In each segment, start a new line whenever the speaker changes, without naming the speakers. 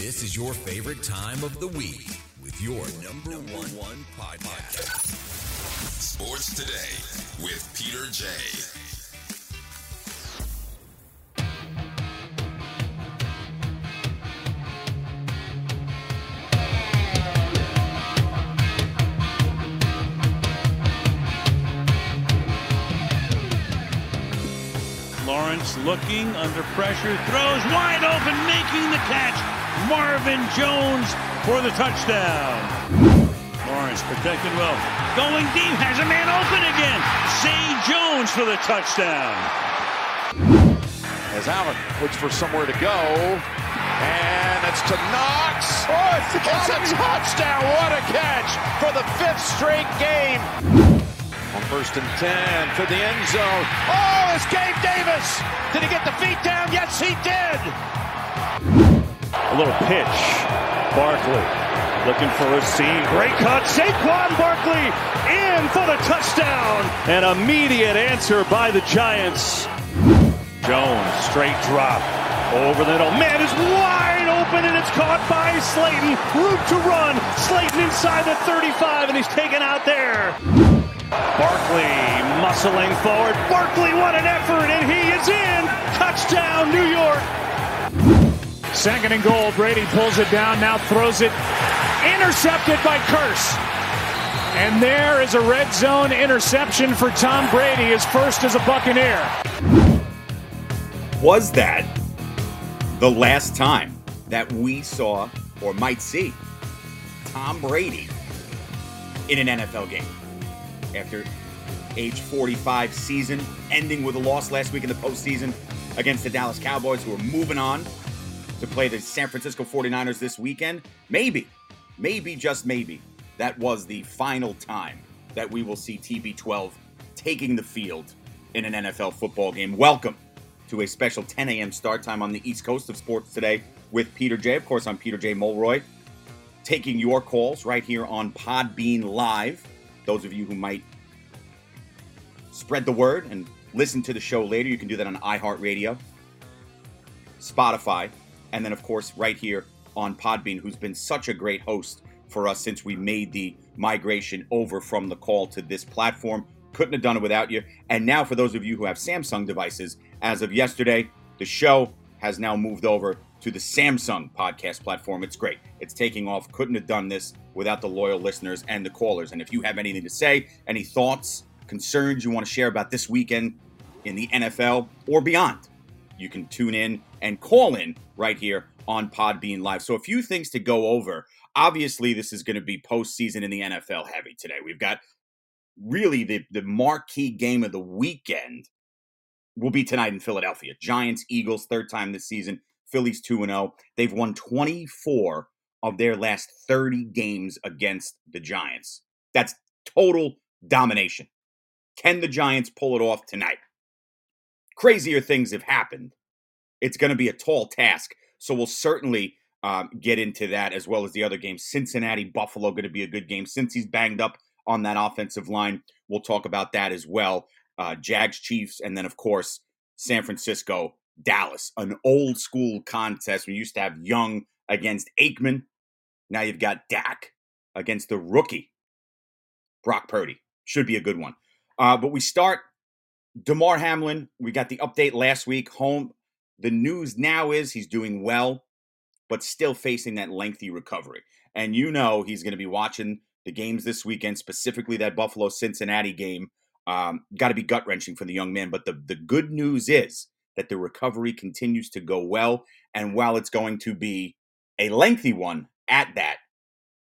This is your favorite time of the week with your number, one, one podcast.
Sports Today with Peter Jay.
Lawrence looking under pressure, throws wide open, making the catch. Marvin Jones for the touchdown. Lawrence protected well. Going deep, has a man open again. Zay Jones for the touchdown.
As Allen looks for somewhere to go. And it's to Knox.
Oh, it's,
it's a touchdown. What a catch for the fifth straight game. On first and 10 for the end zone. Oh, it's Gabe Davis. Did he get the feet down? Yes, he did.
A little pitch. Barkley looking for a seam. Great cut. Saquon Barkley in for the touchdown. An immediate answer by the Giants. Jones, straight drop. Over the middle. Man is wide open and it's caught by Slayton. Route to run. Slayton inside the 35 and he's taken out there. Barkley muscling forward. Barkley, what an effort, and he is in. Touchdown, New York.
Second and goal. Brady pulls it down, now throws it. Intercepted by Kearse. And there is a red zone interception for Tom Brady, his first as a Buccaneer.
Was that the last time that we saw or might see Tom Brady in an NFL game? after age 45 season, ending with a loss last week in the postseason against the Dallas Cowboys, who are moving on to play the San Francisco 49ers this weekend. Maybe, maybe, just maybe, that was the final time that we will see TB12 taking the field in an NFL football game. Welcome to a special 10 a.m. start time on the East Coast of sports today with Peter Jay. Of course, I'm Peter J. Mulroy, taking your calls right here on Podbean Live those of you who might spread the word and listen to the show later, you can do that on iHeartRadio, Spotify, and then, of course, right here on Podbean, who's been such a great host for us since we made the migration over from the call to this platform. Couldn't have done it without you. And now, for those of you who have Samsung devices, as of yesterday, the show has now moved over to the Samsung podcast platform. It's great. It's taking off. Couldn't have done this without the loyal listeners and the callers. And if you have anything to say, any thoughts, concerns you want to share about this weekend in the NFL or beyond, you can tune in and call in right here on Podbean Live. So a few things to go over. Obviously, this is going to be postseason in the NFL heavy today. We've got really the, the marquee game of the weekend will be tonight in Philadelphia. Giants, Eagles, third time this season. Philly's 2 0. They've won 24 of their last 30 games against the Giants. That's total domination. Can the Giants pull it off tonight? Crazier things have happened. It's going to be a tall task. So we'll certainly um, get into that as well as the other games. Cincinnati, Buffalo, going to be a good game. Cincy's banged up on that offensive line, we'll talk about that as well. Uh, Jags, Chiefs, and then, of course, San Francisco, Dallas, an old school contest. We used to have Young against Aikman. Now you've got Dak against the rookie, Brock Purdy. Should be a good one. Uh, but we start Damar Hamlin. We got the update last week. Home. The news now is he's doing well, but still facing that lengthy recovery. And you know he's going to be watching the games this weekend, specifically that Buffalo Cincinnati game. Um, got to be gut wrenching for the young man. But the, the good news is that the recovery continues to go well. And while it's going to be a lengthy one at that,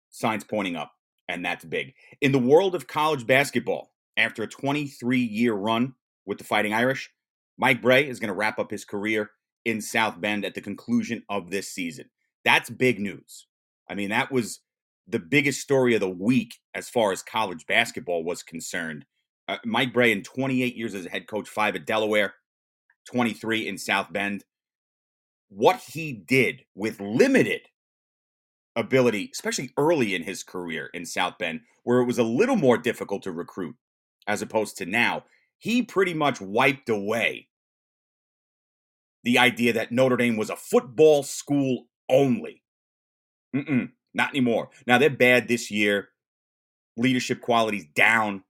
signs pointing up. And that's big. In the world of college basketball, after a 23 year run with the Fighting Irish, Mike Brey is going to wrap up his career in South Bend at the conclusion of this season. That's big news. I mean, that was the biggest story of the week as far as college basketball was concerned. Uh, Mike Brey, in 28 years as a head coach, five at Delaware, 23 in South Bend. What he did with limited ability, especially early in his career in South Bend, where it was a little more difficult to recruit as opposed to now, he pretty much wiped away the idea that Notre Dame was a football school only. Mm-mm, not anymore. Now they're bad this year. Leadership qualities down.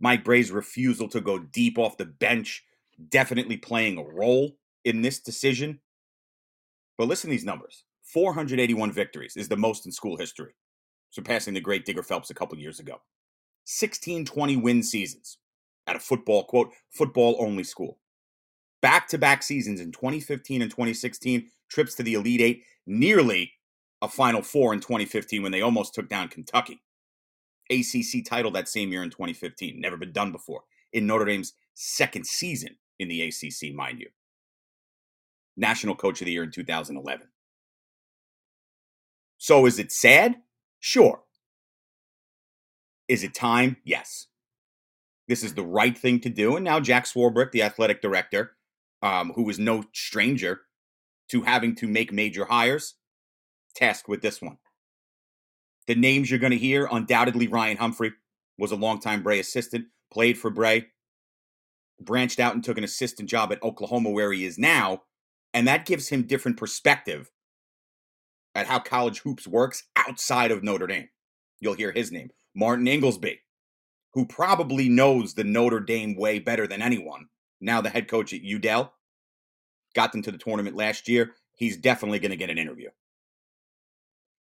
Mike Brey's refusal to go deep off the bench definitely playing a role in this decision. But listen to these numbers 481 victories is the most in school history, surpassing the great Digger Phelps a couple years ago. 1620 win seasons at a football, quote, football only school. Back to back seasons in 2015 and 2016, trips to the Elite Eight, nearly a Final Four in 2015 when they almost took down Kentucky. ACC title that same year in 2015, never been done before. In Notre Dame's second season in the ACC, mind you. National Coach of the Year in 2011. So is it sad? Sure. Is it time? Yes. This is the right thing to do. And now Jack Swarbrick, the athletic director, um, who is no stranger to having to make major hires, tasked with this one. The names you're going to hear undoubtedly Ryan Humphrey was a longtime Brey assistant, played for Brey, branched out and took an assistant job at Oklahoma, where he is now. And that gives him different perspective at how college hoops works outside of Notre Dame. You'll hear his name, Martin Ingelsby, who probably knows the Notre Dame way better than anyone. Now the head coach at UDEL, got them to the tournament last year. He's definitely going to get an interview.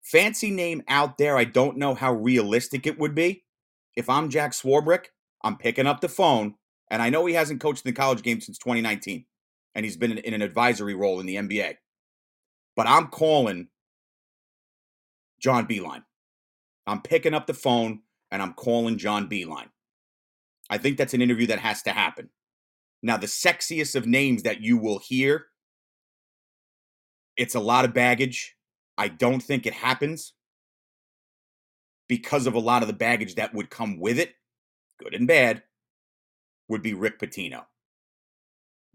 Fancy name out there. I don't know how realistic it would be. If I'm Jack Swarbrick, I'm picking up the phone, and I know he hasn't coached in the college game since 2019, and he's been in, an advisory role in the NBA. But I'm calling John Beilein. I'm picking up the phone and I'm calling John Beilein. I think that's an interview that has to happen. Now, the sexiest of names that you will hear, it's a lot of baggage. I don't think it happens because of a lot of the baggage that would come with it, good and bad, would be Rick Pitino.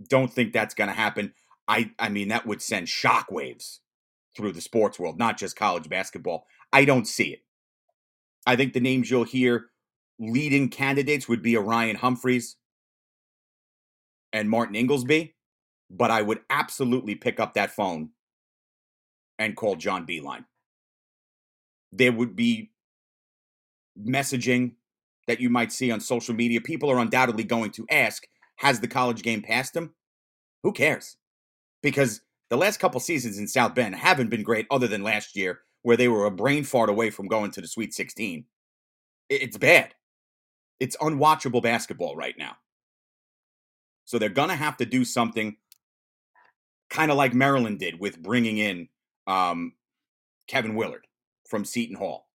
Don't think that's going to happen. I, I mean, that would send shockwaves through the sports world, not just college basketball. I don't see it. I think the names you'll hear leading candidates would be Orion Humphreys and Martin Ingelsby, but I would absolutely pick up that phone and call John Beilein. There would be messaging that you might see on social media. People are undoubtedly going to ask, has the college game passed him? Who cares? Because the last couple seasons in South Bend haven't been great other than last year where they were a brain fart away from going to the Sweet 16. It's bad. It's unwatchable basketball right now. So they're going to have to do something kind of like Maryland did with bringing in um, Kevin Willard from Seton Hall.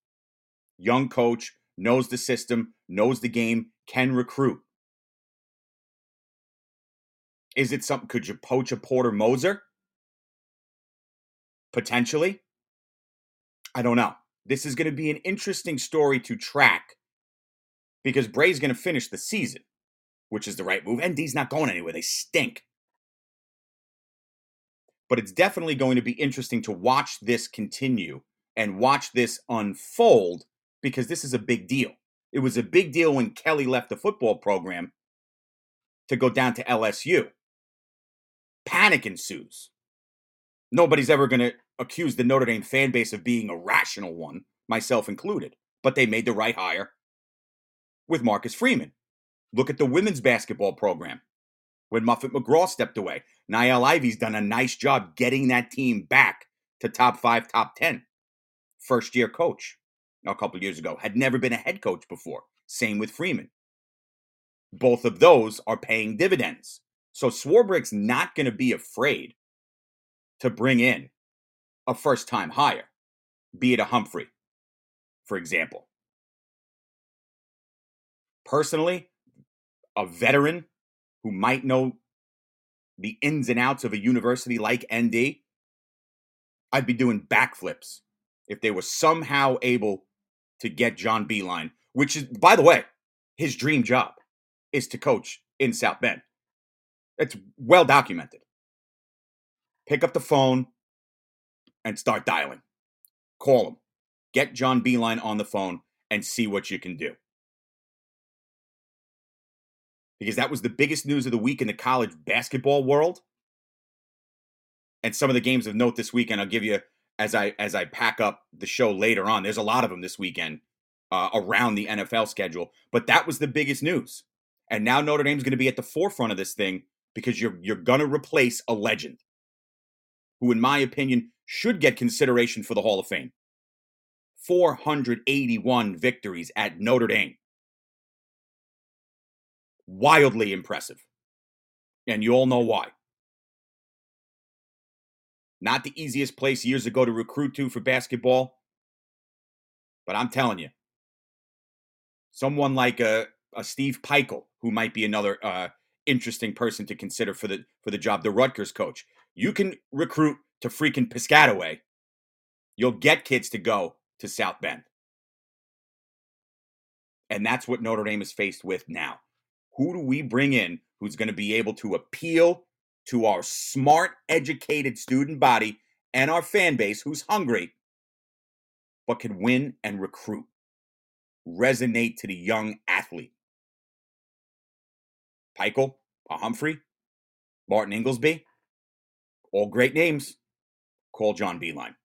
Young coach, knows the system, knows the game, can recruit. Is it something? Could you poach a Porter Moser? Potentially. I don't know. This is going to be an interesting story to track because Brey's going to finish the season, which is the right move. And ND's not going anywhere. They stink. But it's definitely going to be interesting to watch this continue and watch this unfold because this is a big deal. It was a big deal when Kelly left the football program to go down to LSU. Panic ensues. Nobody's ever going to accuse the Notre Dame fan base of being a rational one, myself included, but they made the right hire with Marcus Freeman. Look at the women's basketball program. When Muffet McGraw stepped away, Niele Ivey's done a nice job getting that team back to top five, top 10. First year coach a couple years ago, had never been a head coach before. Same with Freeman. Both of those are paying dividends. So Swarbrick's not going to be afraid to bring in a first time hire, be it a Humphrey, for example. Personally, a veteran who might know the ins and outs of a university like ND, I'd be doing backflips if they were somehow able to get John Beilein, which is, by the way, his dream job is to coach in South Bend. It's well documented pick up the phone and start dialing. Call him. Get John Beilein on the phone and see what you can do. Because that was the biggest news of the week in the college basketball world. And some of the games of note this weekend, I'll give you as I as I pack up the show later on. There's a lot of them this weekend uh, around the NFL schedule, but that was the biggest news. And now Notre Dame's going to be at the forefront of this thing because you're you're going to replace a legend who, in my opinion, should get consideration for the Hall of Fame. 481 victories at Notre Dame. Wildly impressive. And you all know why. Not the easiest place years ago to recruit to for basketball. But I'm telling you, someone like a, a Steve Pikiell, who might be another uh, interesting person to consider for the for the job, the Rutgers coach. You can recruit to freaking Piscataway. You'll get kids to go to South Bend. And that's what Notre Dame is faced with now. Who do we bring in who's going to be able to appeal to our smart, educated student body and our fan base who's hungry, but can win and recruit, resonate to the young athlete? Pikiell, a Humphrey, Martin Ingelsby, all great names. Call John Beilein.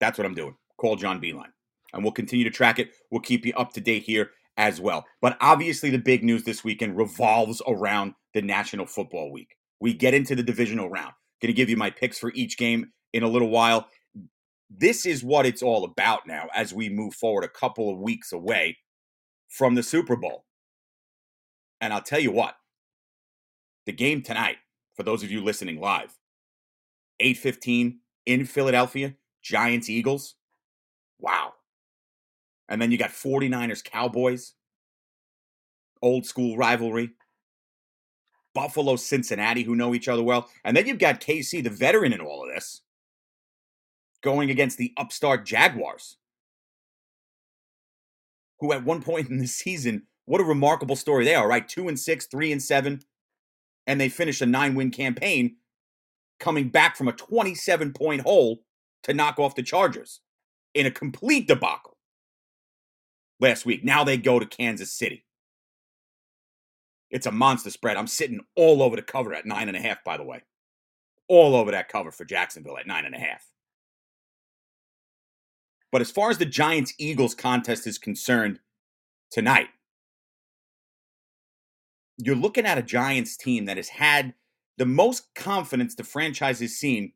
That's what I'm doing. Call John Beilein. And we'll continue to track it. We'll keep you up to date here as well. But obviously, the big news this weekend revolves around the National Football Week. We get into the divisional round. Going to give you my picks for each game in a little while. This is what it's all about now as we move forward a couple of weeks away from the Super Bowl. And I'll tell you what, the game tonight, for those of you listening live, 8:15 in Philadelphia, Giants Eagles. Wow. And then you got 49ers Cowboys. Old school rivalry. Buffalo Cincinnati who know each other well. And then you've got KC the veteran in all of this going against the upstart Jaguars. Who at one point in the season what a remarkable story they are, right? Two and six, three and seven, and they finished a nine win campaign coming back from a 27 point hole to knock off the Chargers in a complete debacle last week. Now they go to Kansas City. It's a monster spread. I'm sitting all over the cover at nine and a half, by the way. All over that cover for Jacksonville at nine and a half. But as far as the Giants Eagles contest is concerned tonight, you're looking at a Giants team that has had the most confidence the franchise has seen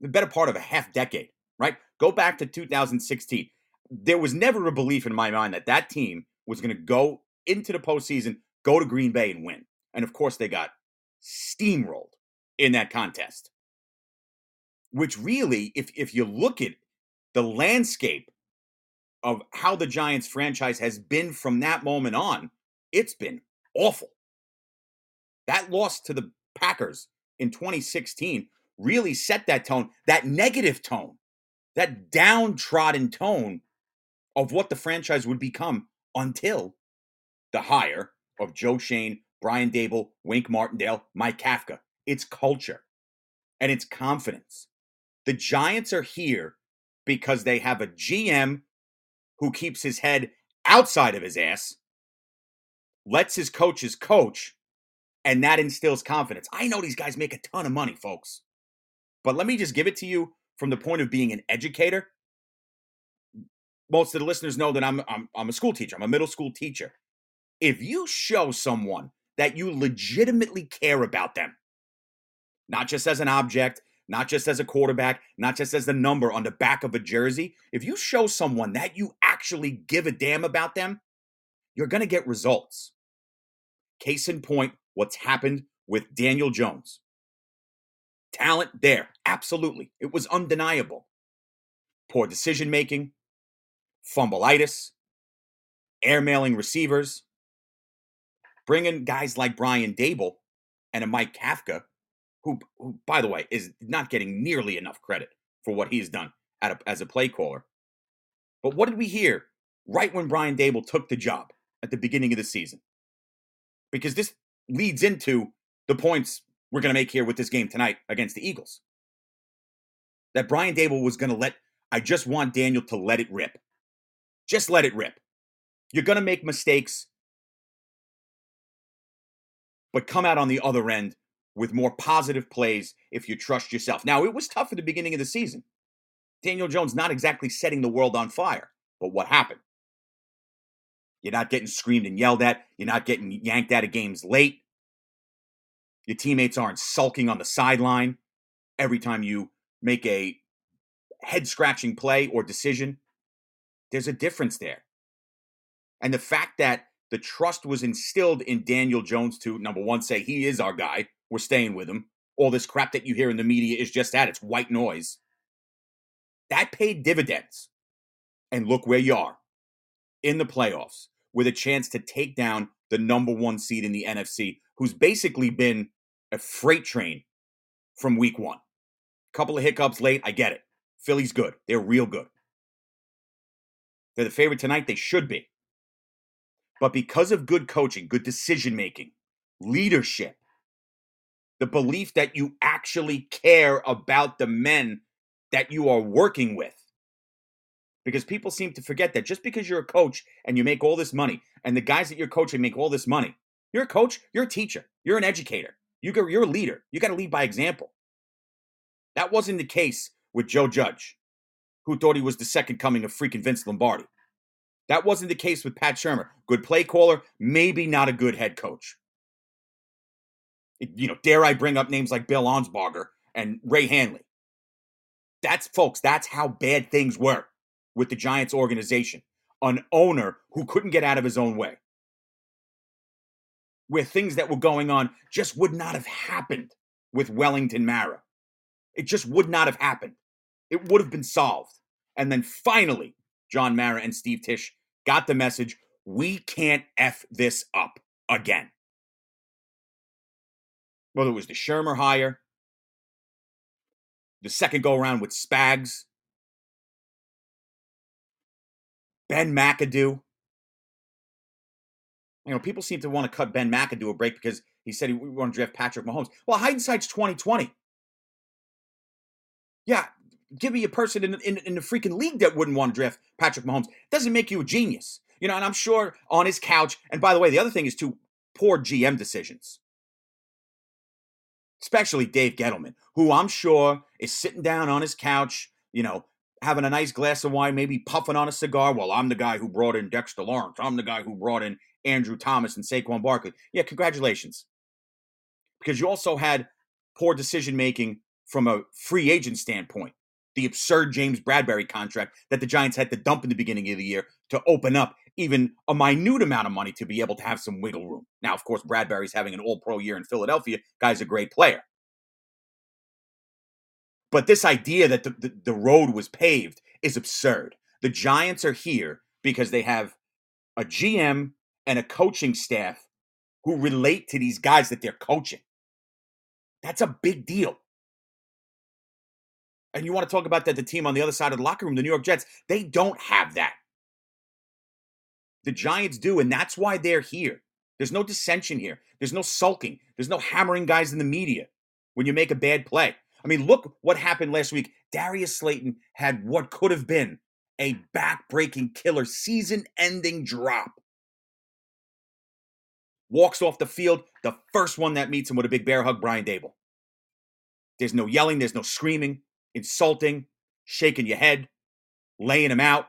the better part of a half decade, right? Go back to 2016. There was never a belief in my mind that that team was going to go into the postseason, go to Green Bay and win. And of course, they got steamrolled in that contest. Which really, if, if you look at the landscape of how the Giants franchise has been from that moment on, it's been awful. That loss to the Packers in 2016 really set that tone, that negative tone, that downtrodden tone of what the franchise would become until the hire of Joe Schoen, Brian Daboll, Wink Martindale, Mike Kafka. It's culture and it's confidence. The Giants are here because they have a GM who keeps his head outside of his ass lets his coaches coach, and that instills confidence. I know these guys make a ton of money, folks. But let me just give it to you from the point of being an educator. Most of the listeners know that I'm, I'm, I'm a school teacher, I'm a middle school teacher. If you show someone that you legitimately care about them, not just as an object, not just as a quarterback, not just as the number on the back of a jersey, if you show someone that you actually give a damn about them, you're going to get results. Case in point, what's happened with Daniel Jones. Talent there, absolutely. It was undeniable. Poor decision making, fumbleitis, airmailing receivers, bringing guys like Brian Daboll and a Mike Kafka, who, who by the way, is not getting nearly enough credit for what he's done a, as a play caller. But what did we hear right when Brian Daboll took the job at the beginning of the season? because this leads into the points we're going to make here with this game tonight against the Eagles. That Brian Daboll was going to let, I just want Daniel to let it rip. Just let it rip. You're going to make mistakes, but come out on the other end with more positive plays if you trust yourself. Now, it was tough at the beginning of the season. Daniel Jones not exactly setting the world on fire, but what happened? You're not getting screamed and yelled at. You're not getting yanked out of games late. Your teammates aren't sulking on the sideline every time you make a head scratching play or decision. There's a difference there. And the fact that the trust was instilled in Daniel Jones to, number one, say he is our guy, we're staying with him. All this crap that you hear in the media is just that it's white noise. That paid dividends. And look where you are in the playoffs with a chance to take down the number one seed in the NFC, who's basically been a freight train from week one. Couple of hiccups late, I get it. Philly's good. They're real good. They're the favorite tonight. They should be. But because of good coaching, good decision making, leadership, the belief that you actually care about the men that you are working with. Because people seem to forget that just because you're a coach and you make all this money, and the guys that you're coaching make all this money, you're a coach, you're a teacher, you're an educator, you're a leader. You got to lead by example. That wasn't the case with Joe Judge, who thought he was the second coming of freaking Vince Lombardi. That wasn't the case with Pat Shurmur. Good play caller, maybe not a good head coach. You know, dare I bring up names like Bill Arnsparger and Ray Handley? That's, folks, that's how bad things were with the Giants organization. An owner who couldn't get out of his own way. Where things that were going on just would not have happened with Wellington Mara. It just would not have happened. It would have been solved. And then finally, John Mara and Steve Tisch got the message we can't F this up again. Whether it was the Shurmur hire, the second go around with Spags, Ben McAdoo. You know, people seem to want to cut Ben McAdoo a break because he said he wanted to draft Patrick Mahomes. Well, hindsight's 2020. Yeah, give me a person in, in, in the freaking league that wouldn't want to draft Patrick Mahomes. Doesn't make you a genius. You know, and I'm sure on his couch, and by the way, the other thing is too poor GM decisions. Especially Dave Gettleman, who I'm sure is sitting down on his couch, you know, having a nice glass of wine, maybe puffing on a cigar. Well, I'm the guy who brought in Dexter Lawrence. I'm the guy who brought in Andrew Thomas and Saquon Barkley. Yeah, congratulations. Because you also had poor decision making from a free agent standpoint. The absurd James Bradberry contract that the Giants had to dump in the beginning of the year to open up even a minute amount of money to be able to have some wiggle room. Now, of course, Bradberry's having an all pro year in Philadelphia. Guy's a great player. But this idea that the, the, the, road was paved is absurd. The Giants are here because they have a GM and a coaching staff who relate to these guys that they're coaching. That's a big deal. And you want to talk about that the team on the other side of the locker room, the New York Jets, they don't have that. The Giants do, and that's why they're here. There's no dissension here. There's no sulking. There's no hammering guys in the media when you make a bad play. I mean, look what happened last week. Darius Slayton had what could have been a back-breaking killer, season-ending drop. Walks off the field, the first one that meets him with a big bear hug, Brian Daboll. There's no yelling, there's no screaming insulting, shaking your head, laying him out.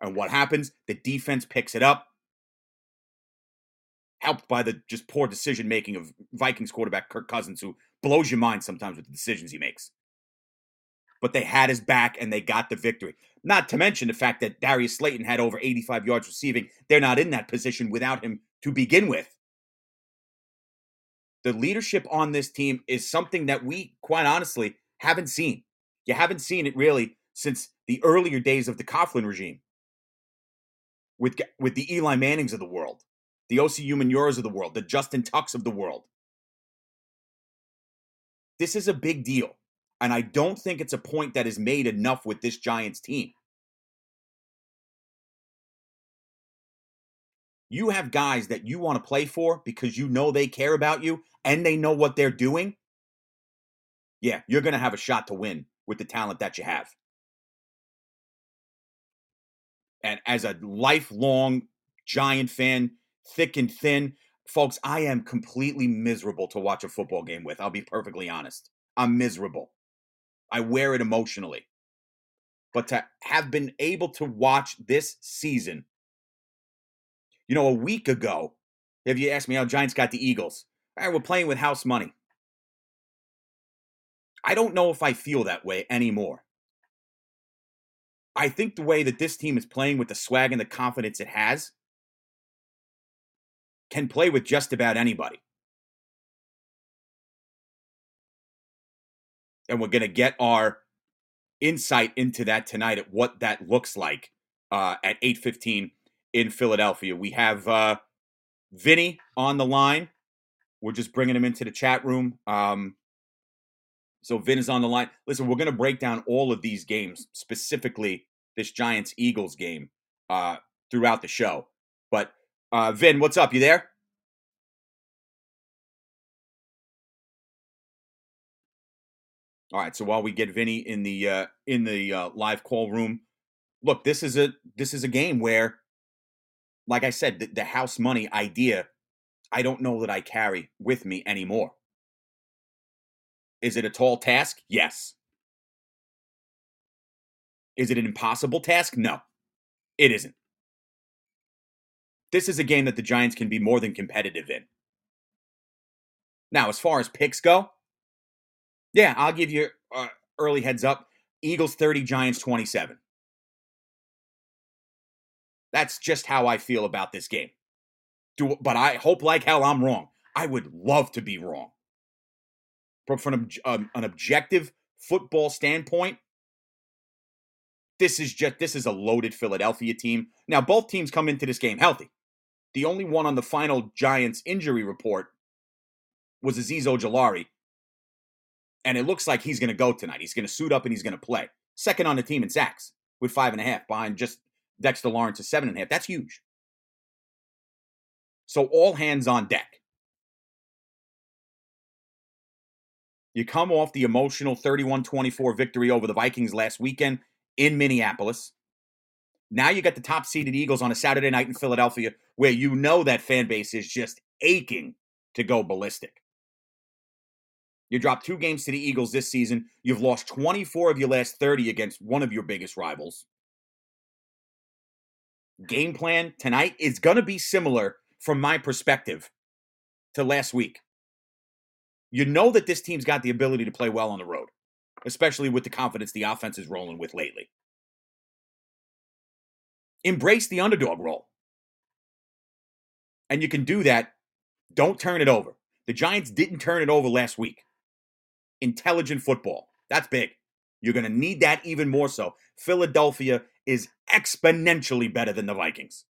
And what happens? The defense picks it up, helped by the just poor decision making of Vikings quarterback Kirk Cousins, who blows your mind sometimes with the decisions he makes. But they had his back and they got the victory. Not to mention the fact that Darius Slayton had over 85 yards receiving. They're not in that position without him to begin with. The leadership on this team is something that we, quite honestly, haven't seen. You haven't seen it really since the earlier days of the Coughlin regime with, with the Eli Mannings of the world, the Osi Umenyioras of the world, the Justin Tucks of the world. This is a big deal. And I don't think it's a point that is made enough with this Giants team. You have guys that you want to play for because you know they care about you and they know what they're doing yeah, you're going to have a shot to win with the talent that you have. And as a lifelong Giant fan, thick and thin, folks, I am completely miserable to watch a football game with. I'll be perfectly honest. I'm miserable. I wear it emotionally. But to have been able to watch this season, you know, a week ago, if you asked me how Giants got the Eagles, all right, we're playing with house money. I don't know if I feel that way anymore. I think the way that this team is playing with the swag and the confidence it has can play with just about anybody. And we're going to get our insight into that tonight at what that looks like uh, at 8:15 in Philadelphia. We have uh, Vinny on the line. We're just bringing him into the chat room. Um, so Vin is on the line. Listen, we're going to break down all of these games, specifically this Giants Eagles game, uh, throughout the show. But uh, Vin, what's up? You there? All right. So while we get Vinny in the uh, in the uh, live call room, look, this is a this is a game where, like I said, the, the house money idea, I don't know that I carry with me anymore. Is it a tall task? Yes. Is it an impossible task? No, it isn't. This is a game that the Giants can be more than competitive in. Now, as far as picks go, yeah, I'll give you early heads up. Eagles 30, Giants 27. That's just how I feel about this game. Do, but I hope like hell I'm wrong. I would love to be wrong. But from an, um, an objective football standpoint, this is just this is a loaded Philadelphia team. Now both teams come into this game healthy. The only one on the final Giants injury report was Azeez Ojulari, and it looks like he's going to go tonight. He's going to suit up and he's going to play. Second on the team in sacks with five and a half behind just Dexter Lawrence at seven and a half. That's huge. So all hands on deck. You come off the emotional 31 24 victory over the Vikings last weekend in Minneapolis. Now you got the top seeded Eagles on a Saturday night in Philadelphia, where you know that fan base is just aching to go ballistic. You dropped two games to the Eagles this season. You've lost 24 of your last 30 against one of your biggest rivals. Game plan tonight is going to be similar from my perspective to last week. You know that this team's got the ability to play well on the road especially with the confidence the offense is rolling with lately. Embrace the underdog role. And you can do that. Don't turn it over. The Giants didn't turn it over last week. Intelligent football. That's big. You're going to need that even more so. Philadelphia is exponentially better than the Vikings.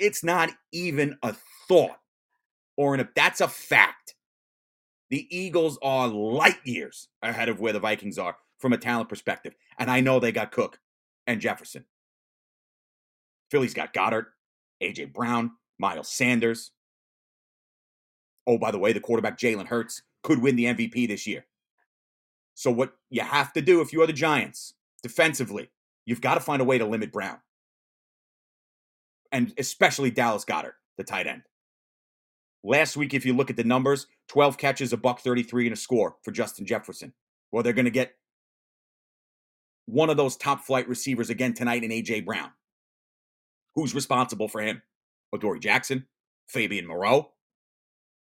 It's not even a thought or an, that's a fact. The Eagles are light years ahead of where the Vikings are from a talent perspective. And I know they got Cook and Jefferson. Philly's got Goedert, A.J. Brown, Miles Sanders. Oh, by the way, the quarterback Jalen Hurts could win the MVP this year. So, what you have to do if you are the Giants defensively, you've got to find a way to limit Brown. And especially Dallas Goedert, the tight end. Last week, if you look at the numbers, 12 catches, a buck 33, and a score for Justin Jefferson. Well, they're going to get one of those top flight receivers again tonight in A.J. Brown. Who's responsible for him? Adoree' Jackson? Fabian Moreau?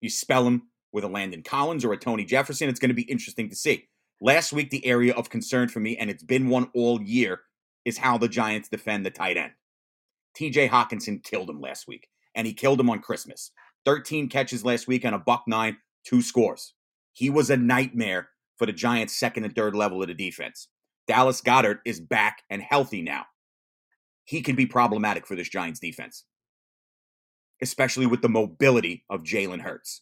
You spell him with a Landon Collins or a Tony Jefferson, it's going to be interesting to see. Last week, the area of concern for me, and it's been one all year, is how the Giants defend the tight end. TJ Hockenson killed him last week, and he killed him on Christmas. 13 catches last week on a buck nine, two scores. He was a nightmare for the Giants' second and third level of the defense. Dallas Goedert is back and healthy now. He can be problematic for this Giants defense, especially with the mobility of Jalen Hurts.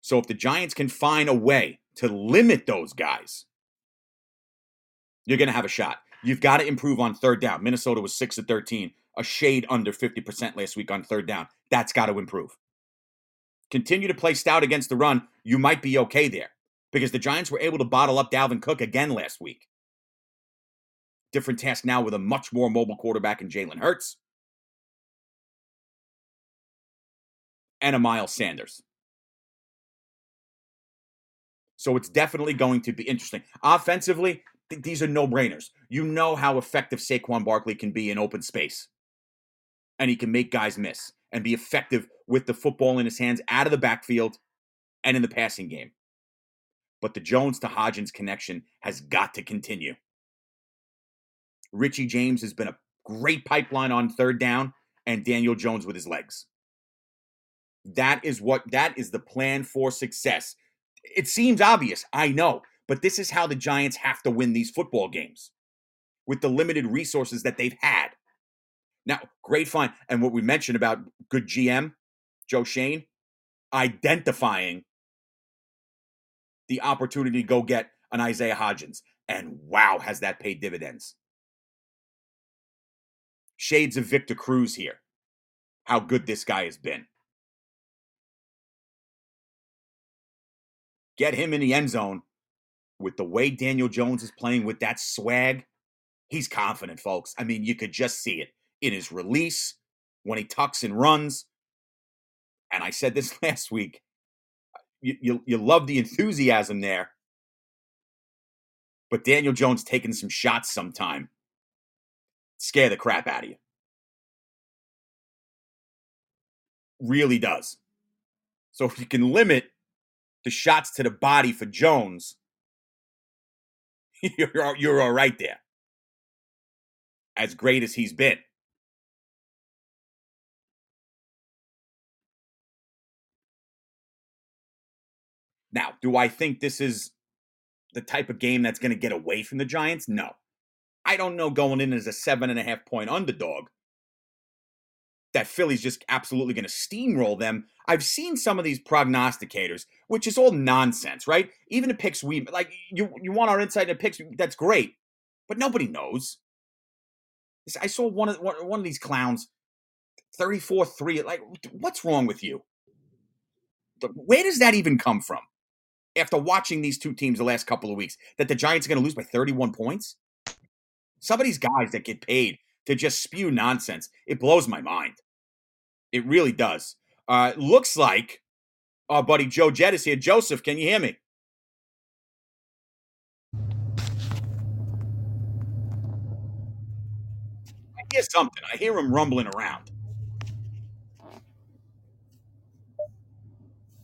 So if the Giants can find a way to limit those guys, you're going to have a shot. You've got to improve on third down. Minnesota was 6 to 13, a shade under 50% last week on third down. That's got to improve. Continue to play stout against the run. You might be okay there because the Giants were able to bottle up Dalvin Cook again last week. Different task now with a much more mobile quarterback in Jalen Hurts and a Miles Sanders. So it's definitely going to be interesting. Offensively, th- these are no brainers. You know how effective Saquon Barkley can be in open space, and he can make guys miss and be effective with the football in his hands out of the backfield and in the passing game. But the Jones to Hodgins connection has got to continue. Richie James has been a great pipeline on third down, and Daniel Jones with his legs. That is what that is the plan for success. It seems obvious, I know, but this is how the Giants have to win these football games with the limited resources that they've had. Now, great find. And what we mentioned about good GM, Joe Schoen, identifying the opportunity to go get an Isaiah Hodgins. And wow, has that paid dividends. Shades of Victor Cruz here. How good this guy has been. Get him in the end zone with the way Daniel Jones is playing with that swag. He's confident, folks. I mean, you could just see it in his release when he tucks and runs. And I said this last week. You, you, you love the enthusiasm there. But Daniel Jones taking some shots sometime scare the crap out of you. Really does. So if you can limit the shots to the body for Jones, you're, you're all right there. As great as he's been. Now, do I think this is the type of game that's going to get away from the Giants? No. I don't know going in as a seven and a half point underdog that Philly's just absolutely going to steamroll them. I've seen some of these prognosticators, which is all nonsense, right? Even the picks we like, you you want our insight into picks, that's great, but nobody knows. I saw one of one of these clowns, thirty four three. Like, what's wrong with you? Where does that even come from? After watching these two teams the last couple of weeks, that the Giants are going to lose by thirty one points. Some of these guys that get paid to just spew nonsense, it blows my mind. It really does. Uh, looks like our buddy Joe Jett is here. Joseph, can you hear me? I hear something. I hear him rumbling around.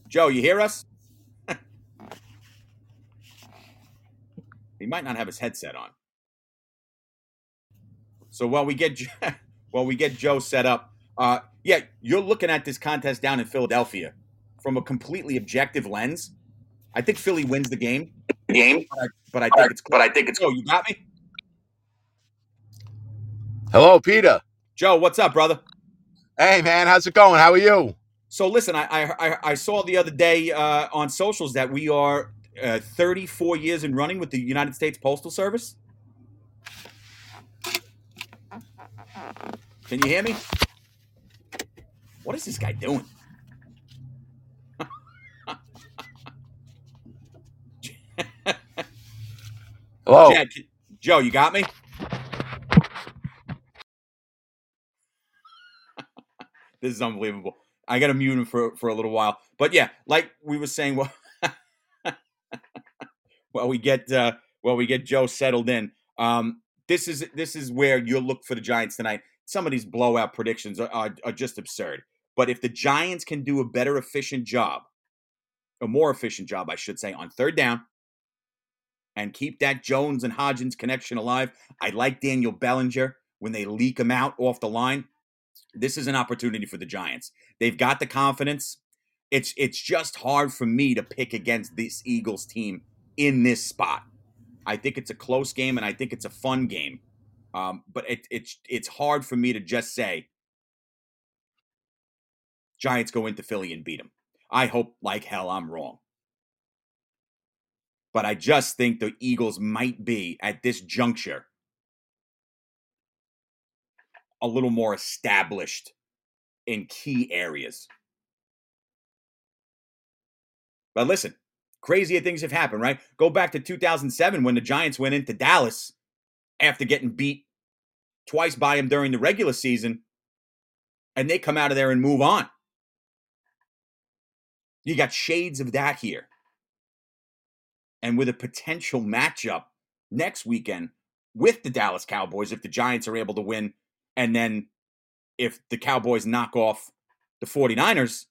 Joe, you hear us? He might not have his headset on. So while we get while we get Joe set up, uh, yeah, you're looking at this contest down in Philadelphia from a completely objective lens. I think Philly wins the game.
Game,
but I, but I think it's.
But I think it's.
Joe, you got me.
Hello, Peter.
Joe, what's up, brother?
Hey, man, how's it going? How are you?
So listen, I I, I saw the other day uh, on socials that we are uh, 34 years in running with the United States Postal Service. Can you hear me? What is this guy doing?
Hello.
Chad, Joe, you got me? this is unbelievable. I got to mute him for, for a little while. But yeah, like we were saying, well, while we get uh, while we get Joe settled in, um, this is this is where you'll look for the Giants tonight. Some of these blowout predictions are, are, are just absurd. But if the Giants can do a better, efficient job, a more efficient job, I should say, on third down, and keep that Jones and Hodgins connection alive, I like Daniel Bellinger when they leak him out off the line. This is an opportunity for the Giants. They've got the confidence. It's it's just hard for me to pick against this Eagles team in this spot. I think it's a close game and I think it's a fun game. Um, but it, it's it's hard for me to just say Giants go into Philly and beat them. I hope like hell I'm wrong. But I just think the Eagles might be at this juncture a little more established in key areas. But listen, crazier things have happened, right? Go back to 2007 when the Giants went into Dallas after getting beat twice by him during the regular season, and they come out of there and move on. You got shades of that here. And with a potential matchup next weekend with the Dallas Cowboys, if the Giants are able to win, and then if the Cowboys knock off the 49ers,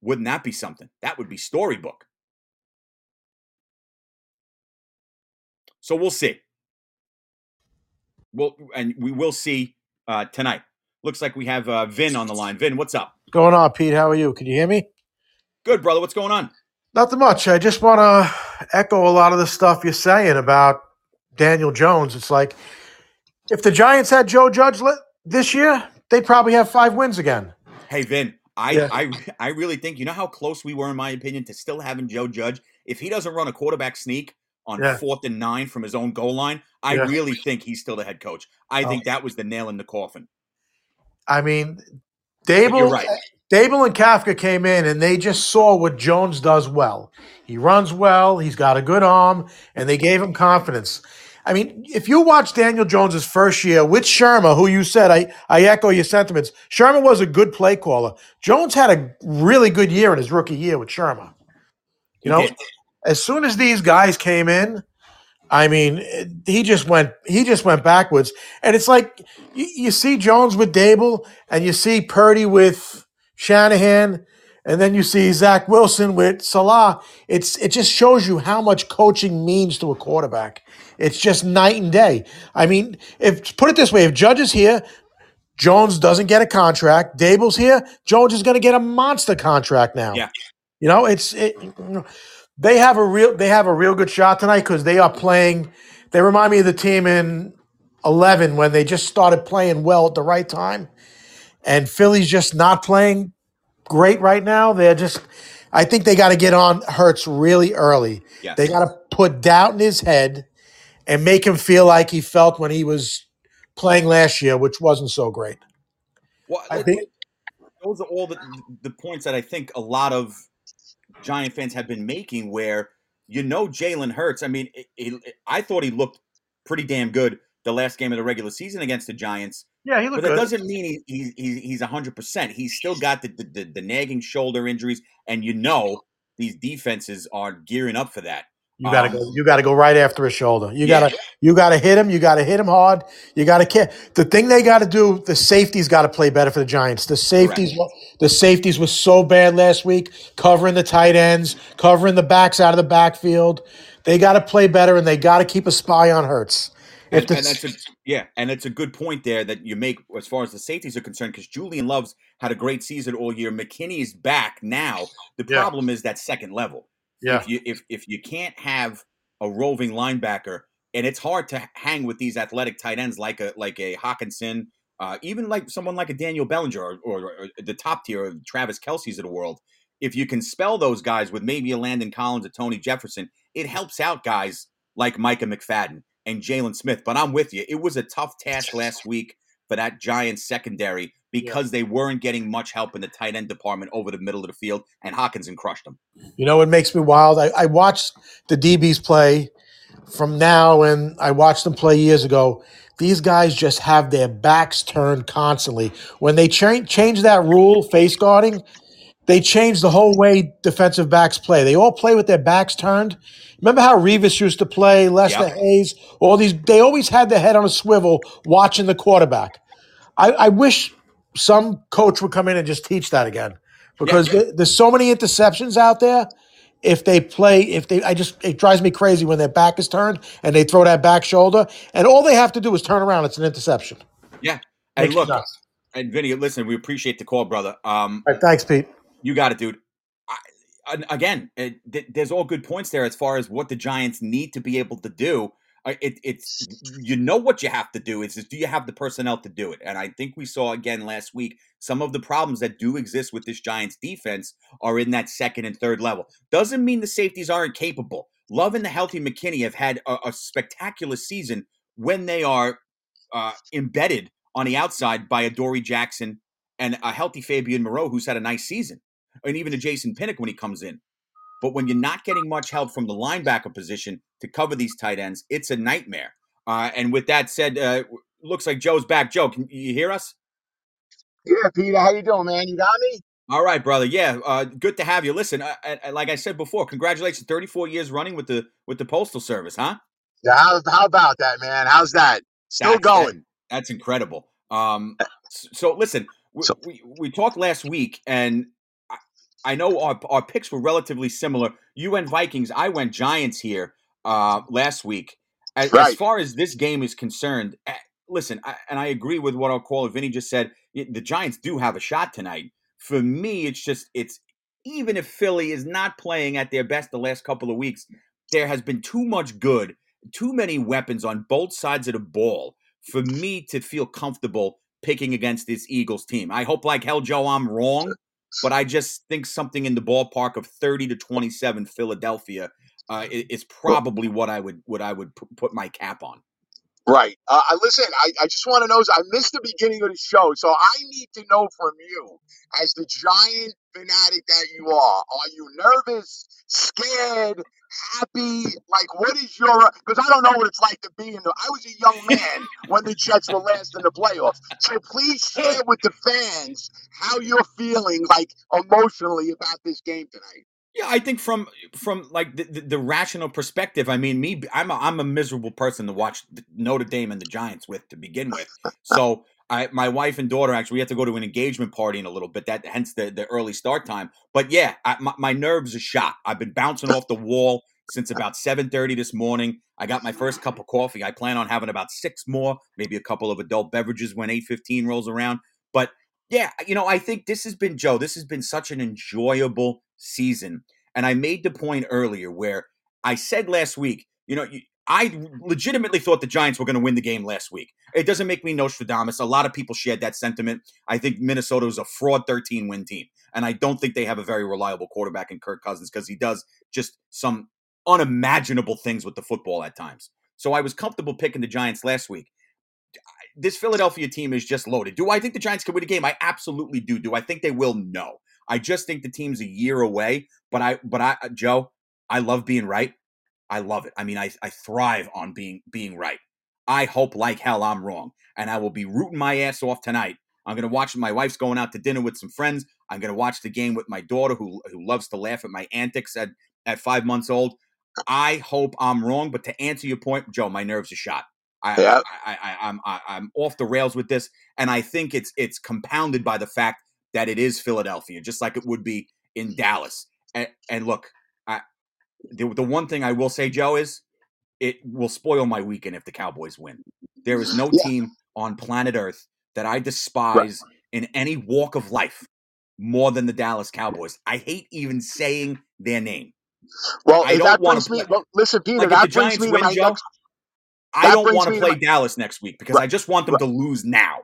wouldn't that be something? That would be storybook. So we'll see. Well, and we will see uh, tonight. Looks like we have uh, Vin on the line. Vin, what's up?
going on, Pete? How are you? Can you hear me?
Good, brother. What's going on?
Nothing much. I just want to echo a lot of the stuff you're saying about Daniel Jones. It's like if the Giants had Joe Judge this year, they'd probably have five wins again.
Hey, Vin, I,
Yeah.
I, I really think you know how close we were, in my opinion, to still having Joe Judge. If he doesn't run a quarterback sneak on
Yeah.
fourth and nine from his own goal line, I
Yeah.
really think he's still the head coach. I
Oh.
think that was the nail in the coffin.
I mean, Daboll,
right.
Eh, Daboll and Kafka came in and they just saw what Jones does well. He runs well, he's got a good arm, and they gave him confidence. I mean, if you watch Daniel Jones's first year with Shurmur, who you said, I, I echo your sentiments. Shurmur was a good play caller. Jones had a really good year in his rookie year with Shurmur. You know, as soon as these guys came in, I mean, he just went he just went backwards. And it's like you, you see Jones with Daboll, and you see Purdy with Shanahan, and then you see Zach Wilson with Saleh. It's it just shows you how much coaching means to a quarterback. It's just night and day. I mean, if put it this way, if Judge is here, Jones doesn't get a contract. Daboll's here, Jones is going to get a monster contract now.
Yeah.
You know, it's it, they have a real they have a real good shot tonight because they are playing. They remind me of the team in eleven when they just started playing well at the right time, and Philly's just not playing great right now. They're just. I think they got to get on Hurts really early.
Yes.
They got to put doubt in his head and make him feel like he felt when he was playing last year, which wasn't so great.
Well,
I think
those are all the the points that I think a lot of Giant fans have been making. Where you know Jalen Hurts. I mean, it, it, I thought he looked pretty damn good the last game of the regular season against the Giants.
yeah, he
But
looked
that
good.
But it doesn't mean he, he, he he's hundred percent. He's still got the, the, the the nagging shoulder injuries, and you know these defenses are gearing up for that.
You gotta
Um,
go. You gotta go right after his shoulder. You
Yeah.
gotta. You gotta hit him. You gotta hit him hard. You gotta kick. The thing they got to do. The safeties got to play better for the Giants. The safeties. The safeties was so bad last week, covering the tight ends, covering the backs out of the backfield. They got to play better, and they got to keep a spy on Hurts.
And, and that's a yeah, and it's a good point there that you make as far as the safeties are concerned because Julian Love's had a great season all year. McKinney is back now. The
Yeah.
problem is that second level.
Yeah,
If you if if you can't have a roving linebacker, and it's hard to hang with these athletic tight ends like a like a Hockenson, uh, even like someone like a Daniel Bellinger or, or, or the top tier of Travis Kelce's of the world. If you can spell those guys with maybe a Landon Collins, a Tony Jefferson, it helps out guys like Micah McFadden and Jaylon Smith. But I'm with you. It was a tough task last week for that Giants secondary because they weren't getting much help in the tight end department over the middle of the field, and Hockenson crushed them.
You know what makes me wild? I, I watched the DBs play from now and I watched them play years ago. These guys just have their backs turned constantly. When they cha- change that rule, face guarding, they change the whole way defensive backs play. They all play with their backs turned. Remember how Revis used to play, Lester
Yep.
Hayes, all these, they always had their head on a swivel watching the quarterback. I, I wish some coach would come in and just teach that again because there- there's so many interceptions out there. If they play, if they, I just, it drives me crazy when their back is turned and they throw that back shoulder, and all they have to do is turn around. It's an interception.
Yeah. And
Makes
look,
nuts.
and Vinny, listen, we appreciate the call, brother. Um,
right, thanks, Pete.
You got it, dude. I, again, it, there's all good points there as far as what the Giants need to be able to do. It, it's you know what you have to do. is, just do you have the personnel to do it? And I think we saw again last week some of the problems that do exist with this Giants defense are in that second and third level. Doesn't mean the safeties aren't capable. Love and the healthy McKinney have had a, a spectacular season when they are uh, embedded on the outside by Adoree' Jackson and a healthy Fabian Moreau, who's had a nice season, and even a Jason Pinnock when he comes in. But when you're not getting much help from the linebacker position to cover these tight ends, it's a nightmare. Uh, and with that said, uh, looks like Joe's back. Joe, can you hear us?
Yeah, Peter, how you doing, man? You got me?
All right, brother. Yeah, uh, good to have you. Listen, uh, like I said before, congratulations, 34 years running with the with the postal service, huh?
Yeah, how, how about that, man? How's that? Still
That's-
going.
that- that's incredible. Um, so listen, we,
So-
we we talked last week, and I, know our our picks were relatively similar. You went Vikings, I went Giants here uh, last week. As, as far as this game is concerned, eh, listen, I, and I agree with what our caller Vinny just said. The Giants do have a shot tonight. For me, it's just it's even if Philly is not playing at their best the last couple of weeks, there has been too much good, too many weapons on both sides of the ball for me to feel comfortable picking against this Eagles team. I hope, like hell, Joe, I'm wrong, but I just think something in the ballpark of 30 to 27 Philadelphia uh, is probably what I would what I would pu- put my cap on.
Right. Uh, I- listen, I, I just want to know. I missed the beginning of the show, so I need to know from you, as the giant fanatic that you are, are you nervous, scared, happy? Like, what is your? Because I don't know what it's like to be in the. I was a young man when the Jets were last in the playoffs. So please share with the fans how you're feeling, like emotionally, about this game tonight.
Yeah, I think from from like the, the, the rational perspective, I mean, me, I'm a, I'm a miserable person to watch Notre Dame and the Giants with to begin with. So, I my wife and daughter actually we have to go to an engagement party in a little bit. That hence the the early start time. But yeah, I, my, my nerves are shot. I've been bouncing off the wall since about seven thirty this morning. I got my first cup of coffee. I plan on having about six more, maybe a couple of adult beverages when eight fifteen rolls around. But yeah, you know, I think this has been Joe. This has been such an enjoyable season, and I made the point earlier where I said last week, you know, you- I legitimately thought the Giants were going to win the game last week. It doesn't make me Nostradamus. A lot of people shared that sentiment. I think Minnesota is a fraud 13 win team, and I don't think they have a very reliable quarterback in Kirk Cousins because he does just some unimaginable things with the football at times. So I was comfortable picking the Giants last week this Philadelphia team is just loaded. Do I think the Giants can win a game? I absolutely do. Do I think they will? No. I just think the team's a year away. But I, but I, Joe, I love being right. I love it. I mean, I, I thrive on being being right. I hope like hell I'm wrong, and I will be rooting my ass off tonight. I'm gonna watch. My wife's going out to dinner with some friends. I'm gonna watch the game with my daughter, who who loves to laugh at my antics at at five months old. I hope I'm wrong, but to answer your point, Joe, my nerves are shot. I,
Yeah.
I, I, I, I'm I, I'm off the rails with this, and I think it's it's compounded by the fact that it is Philadelphia, just like it would be in mm-hmm. Dallas. And, and look, I, the the one thing I will say, Joe, is it will spoil my weekend if the Cowboys win. There is no
Yeah.
team on planet Earth that I despise in any walk of life more than the Dallas Cowboys. I hate even saying their name.
Well,
I
if
don't
that
wanna
brings me.
play-
Well, listen, Peter,
Like if
that
the Giants
me
win, Joe,
next.
I don't want to
to
play
my-
Dallas next week because I just want them to lose now.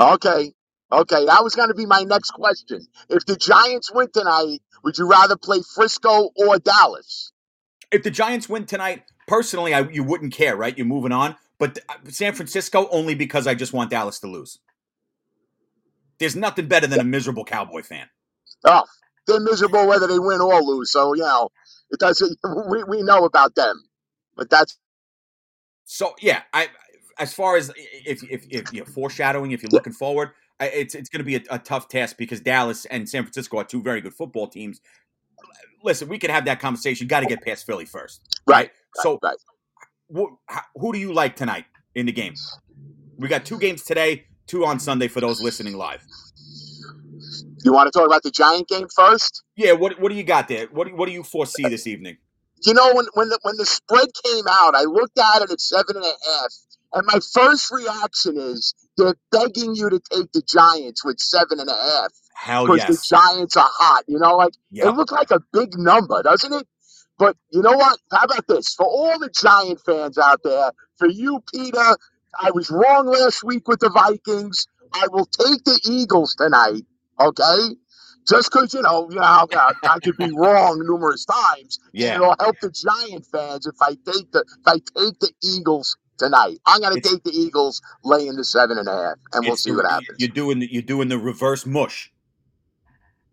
Okay. Okay. That was going to be my next question. If the Giants win tonight, would you rather play Frisco or Dallas?
If the Giants win tonight, personally, I, you wouldn't care, right? You're moving on. But uh, San Francisco, only because I just want Dallas to lose. There's nothing better than a miserable Cowboy fan.
Oh, they're miserable whether they win or lose. So, you know, it doesn't, we, we know about them. But that's,
So yeah, I as far as if if, if you're foreshadowing, if you're looking forward, it's it's going to be a, a tough test because Dallas and San Francisco are two very good football teams. Listen, we can have that conversation. Got to get past Philly first,
Right,
So,
right.
wh- who do you like tonight in the game? We got two games today, two on Sunday for those listening live.
you want to talk about the Giant game first?
Yeah, what what do you got there? What do, what do you foresee this evening?
You know, when, when, the, when the spread came out, I looked at it at seven and a half. And my first reaction is they're begging you to take the Giants with seven and a half.
Hell
because
yes.
the Giants are hot. You know, like
Yep.
it looked like a big number, doesn't it? But you know what? How about this? For all the Giant fans out there, for you, Peter, I was wrong last week with the Vikings. I will take the Eagles tonight. Okay. Just because you know, you know, how I could be wrong numerous times.
Yeah.
it'll help the Giant fans if I take the if I take the Eagles tonight. I'm gonna
It's-
take the Eagles laying the seven and a half, and we'll see
the-
what happens.
You're doing the, you're doing the reverse mush.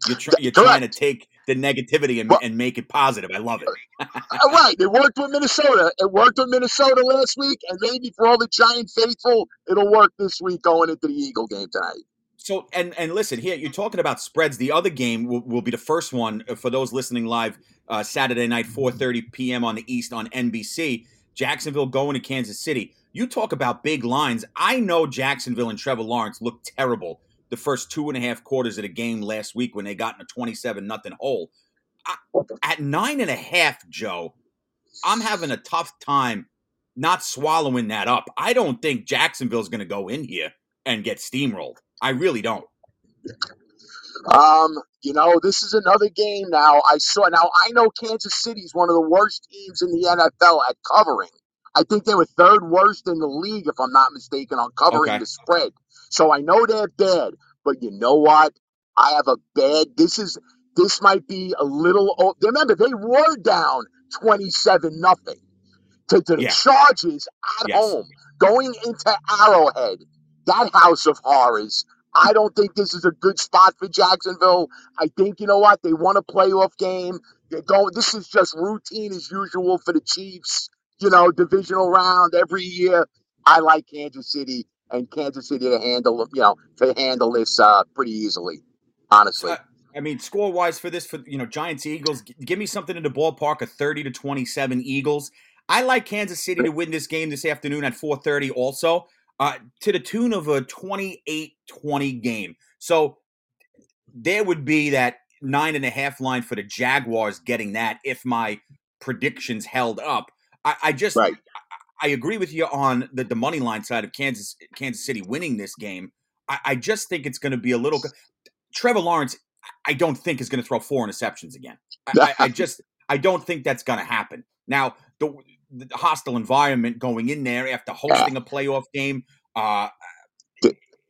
You're, try, you're trying to take the negativity and,
Well-
and make it positive. I love it.
All right, it worked with Minnesota. It worked with Minnesota last week, and maybe for all the Giant faithful, it'll work this week going into the Eagle game tonight.
So and and listen here, you're talking about spreads. The other game will, will be the first one uh, for those listening live uh, Saturday night, 4:30 p.m. on the East on NBC. Jacksonville going to Kansas City. You talk about big lines. I know Jacksonville and Trevor Lawrence looked terrible the first two and a half quarters of the game last week when they got in a 27 nothing hole. I, at nine and a half, Joe, I'm having a tough time not swallowing that up. I don't think Jacksonville's going to go in here and get steamrolled. I really don't.
Um, you know, this is another game now. I saw now I know Kansas City is one of the worst teams in the NFL at covering. I think they were third worst in the league, if I'm not mistaken, on covering
Okay.
the spread. So I know they're bad, but you know what? I have a bad. This is this might be a little. Old. Remember, they were down twenty-seven nothing to, to the
Yeah.
Chargers at
Yes.
home, going into Arrowhead, that house of horrors. I don't think this is a good spot for Jacksonville. I think you know what they want a playoff game. They're going. This is just routine as usual for the Chiefs. You know, divisional round every year. I like Kansas City and Kansas City to handle you know to handle this uh, pretty easily. Honestly,
Uh, I mean, score wise for this, for you know, Giants Eagles, g- give me something in the ballpark of thirty to twenty-seven Eagles. I like Kansas City to win this game this afternoon at four thirty. Also, uh, to the tune of a 28-20 game. So there would be that nine and a half line for the Jaguars getting that if my predictions held up. I, I just
Right.
I agree with you on the, the money line side of Kansas Kansas City winning this game. I, I just think it's going to be a little. Trevor Lawrence, I don't think is going to throw four interceptions again. I, I, I just I don't think that's going to happen. Now the hostile environment going in there after hosting a playoff game, uh,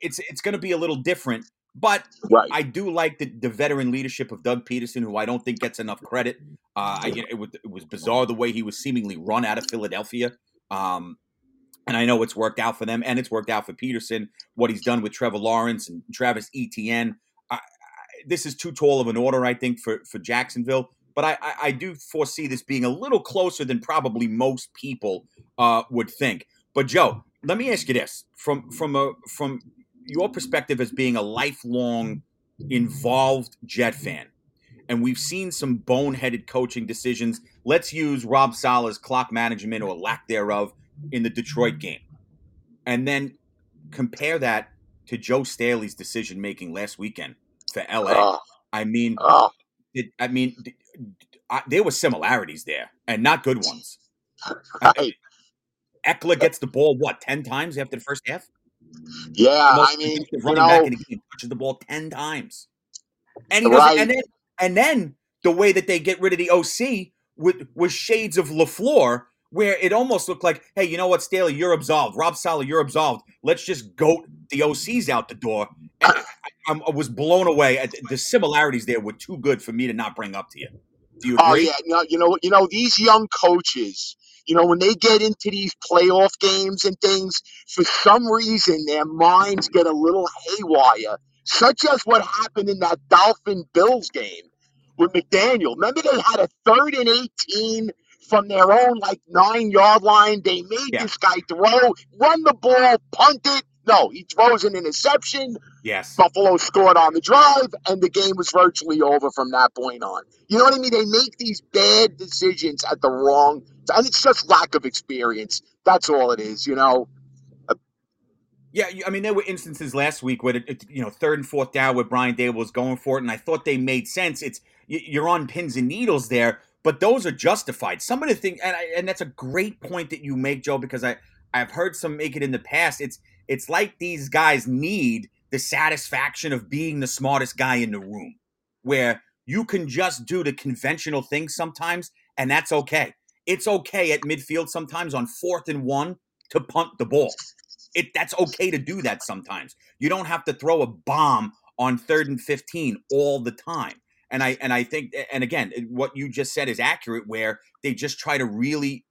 it's it's going to be a little different. But
right.
I do like the, the veteran leadership of Doug Pederson, who I don't think gets enough credit. Uh, I, it, was, it was bizarre the way he was seemingly run out of Philadelphia. Um, and I know it's worked out for them, and it's worked out for Pederson. What he's done with Trevor Lawrence and Travis Etienne. I, I, this is too tall of an order, I think, for for Jacksonville. But I, I, I do foresee this being a little closer than probably most people uh, would think. But Joe, let me ask you this: from from a from your perspective as being a lifelong involved Jet fan, and we've seen some boneheaded coaching decisions. Let's use Rob Saleh's clock management or lack thereof in the Detroit game, and then compare that to Joe Staley's decision making last weekend for LA.
Oh,
I mean,
oh,
it, I mean, I, there were similarities there, and not good ones.
right.
Ekeler gets the ball what ten times after the first half.
Yeah, I mean,
running back in the game touches the ball ten times, and he.
Right.
And then and then the way that they get rid of the OC with was shades of Lafleur, where it almost looked like, hey, you know what, Staley, you're absolved. Rob Saleh, you're absolved. Let's just goat the OCs out the door. And I, I, I was blown away. At the similarities there were too good for me to not bring up to you. Do you oh, agree?
Oh yeah, no, you know, you know these young coaches. You know when they get into these playoff games and things, for some reason their minds get a little haywire, such as what happened in that Dolphin Bills game with McDaniel. Remember they had a third and eighteen from their own like nine yard line. They made
Yeah.
this guy throw, run the ball, punt it. No, he throws an interception.
Yes.
Buffalo scored on the drive, and the game was virtually over from that point on. You know what I mean? They make these bad decisions at the wrong, and it's just lack of experience. That's all it is. You know?
Yeah, I mean, there were instances last week where, it, you know, third and fourth down where Brian Daboll was going for it, and I thought they made sense. It's you're on pins and needles there, but those are justified. Some of the things, and, I, and that's a great point that you make, Joe, because I I've heard some make it in the past. It's it's like these guys need the satisfaction of being the smartest guy in the room, where you can just do the conventional things sometimes, and that's okay. It's okay at midfield sometimes on fourth and one to punt the ball it that's okay to do that sometimes. You don't have to throw a bomb on third and 15 all the time. And I and I think and again, what you just said is accurate where they just try to really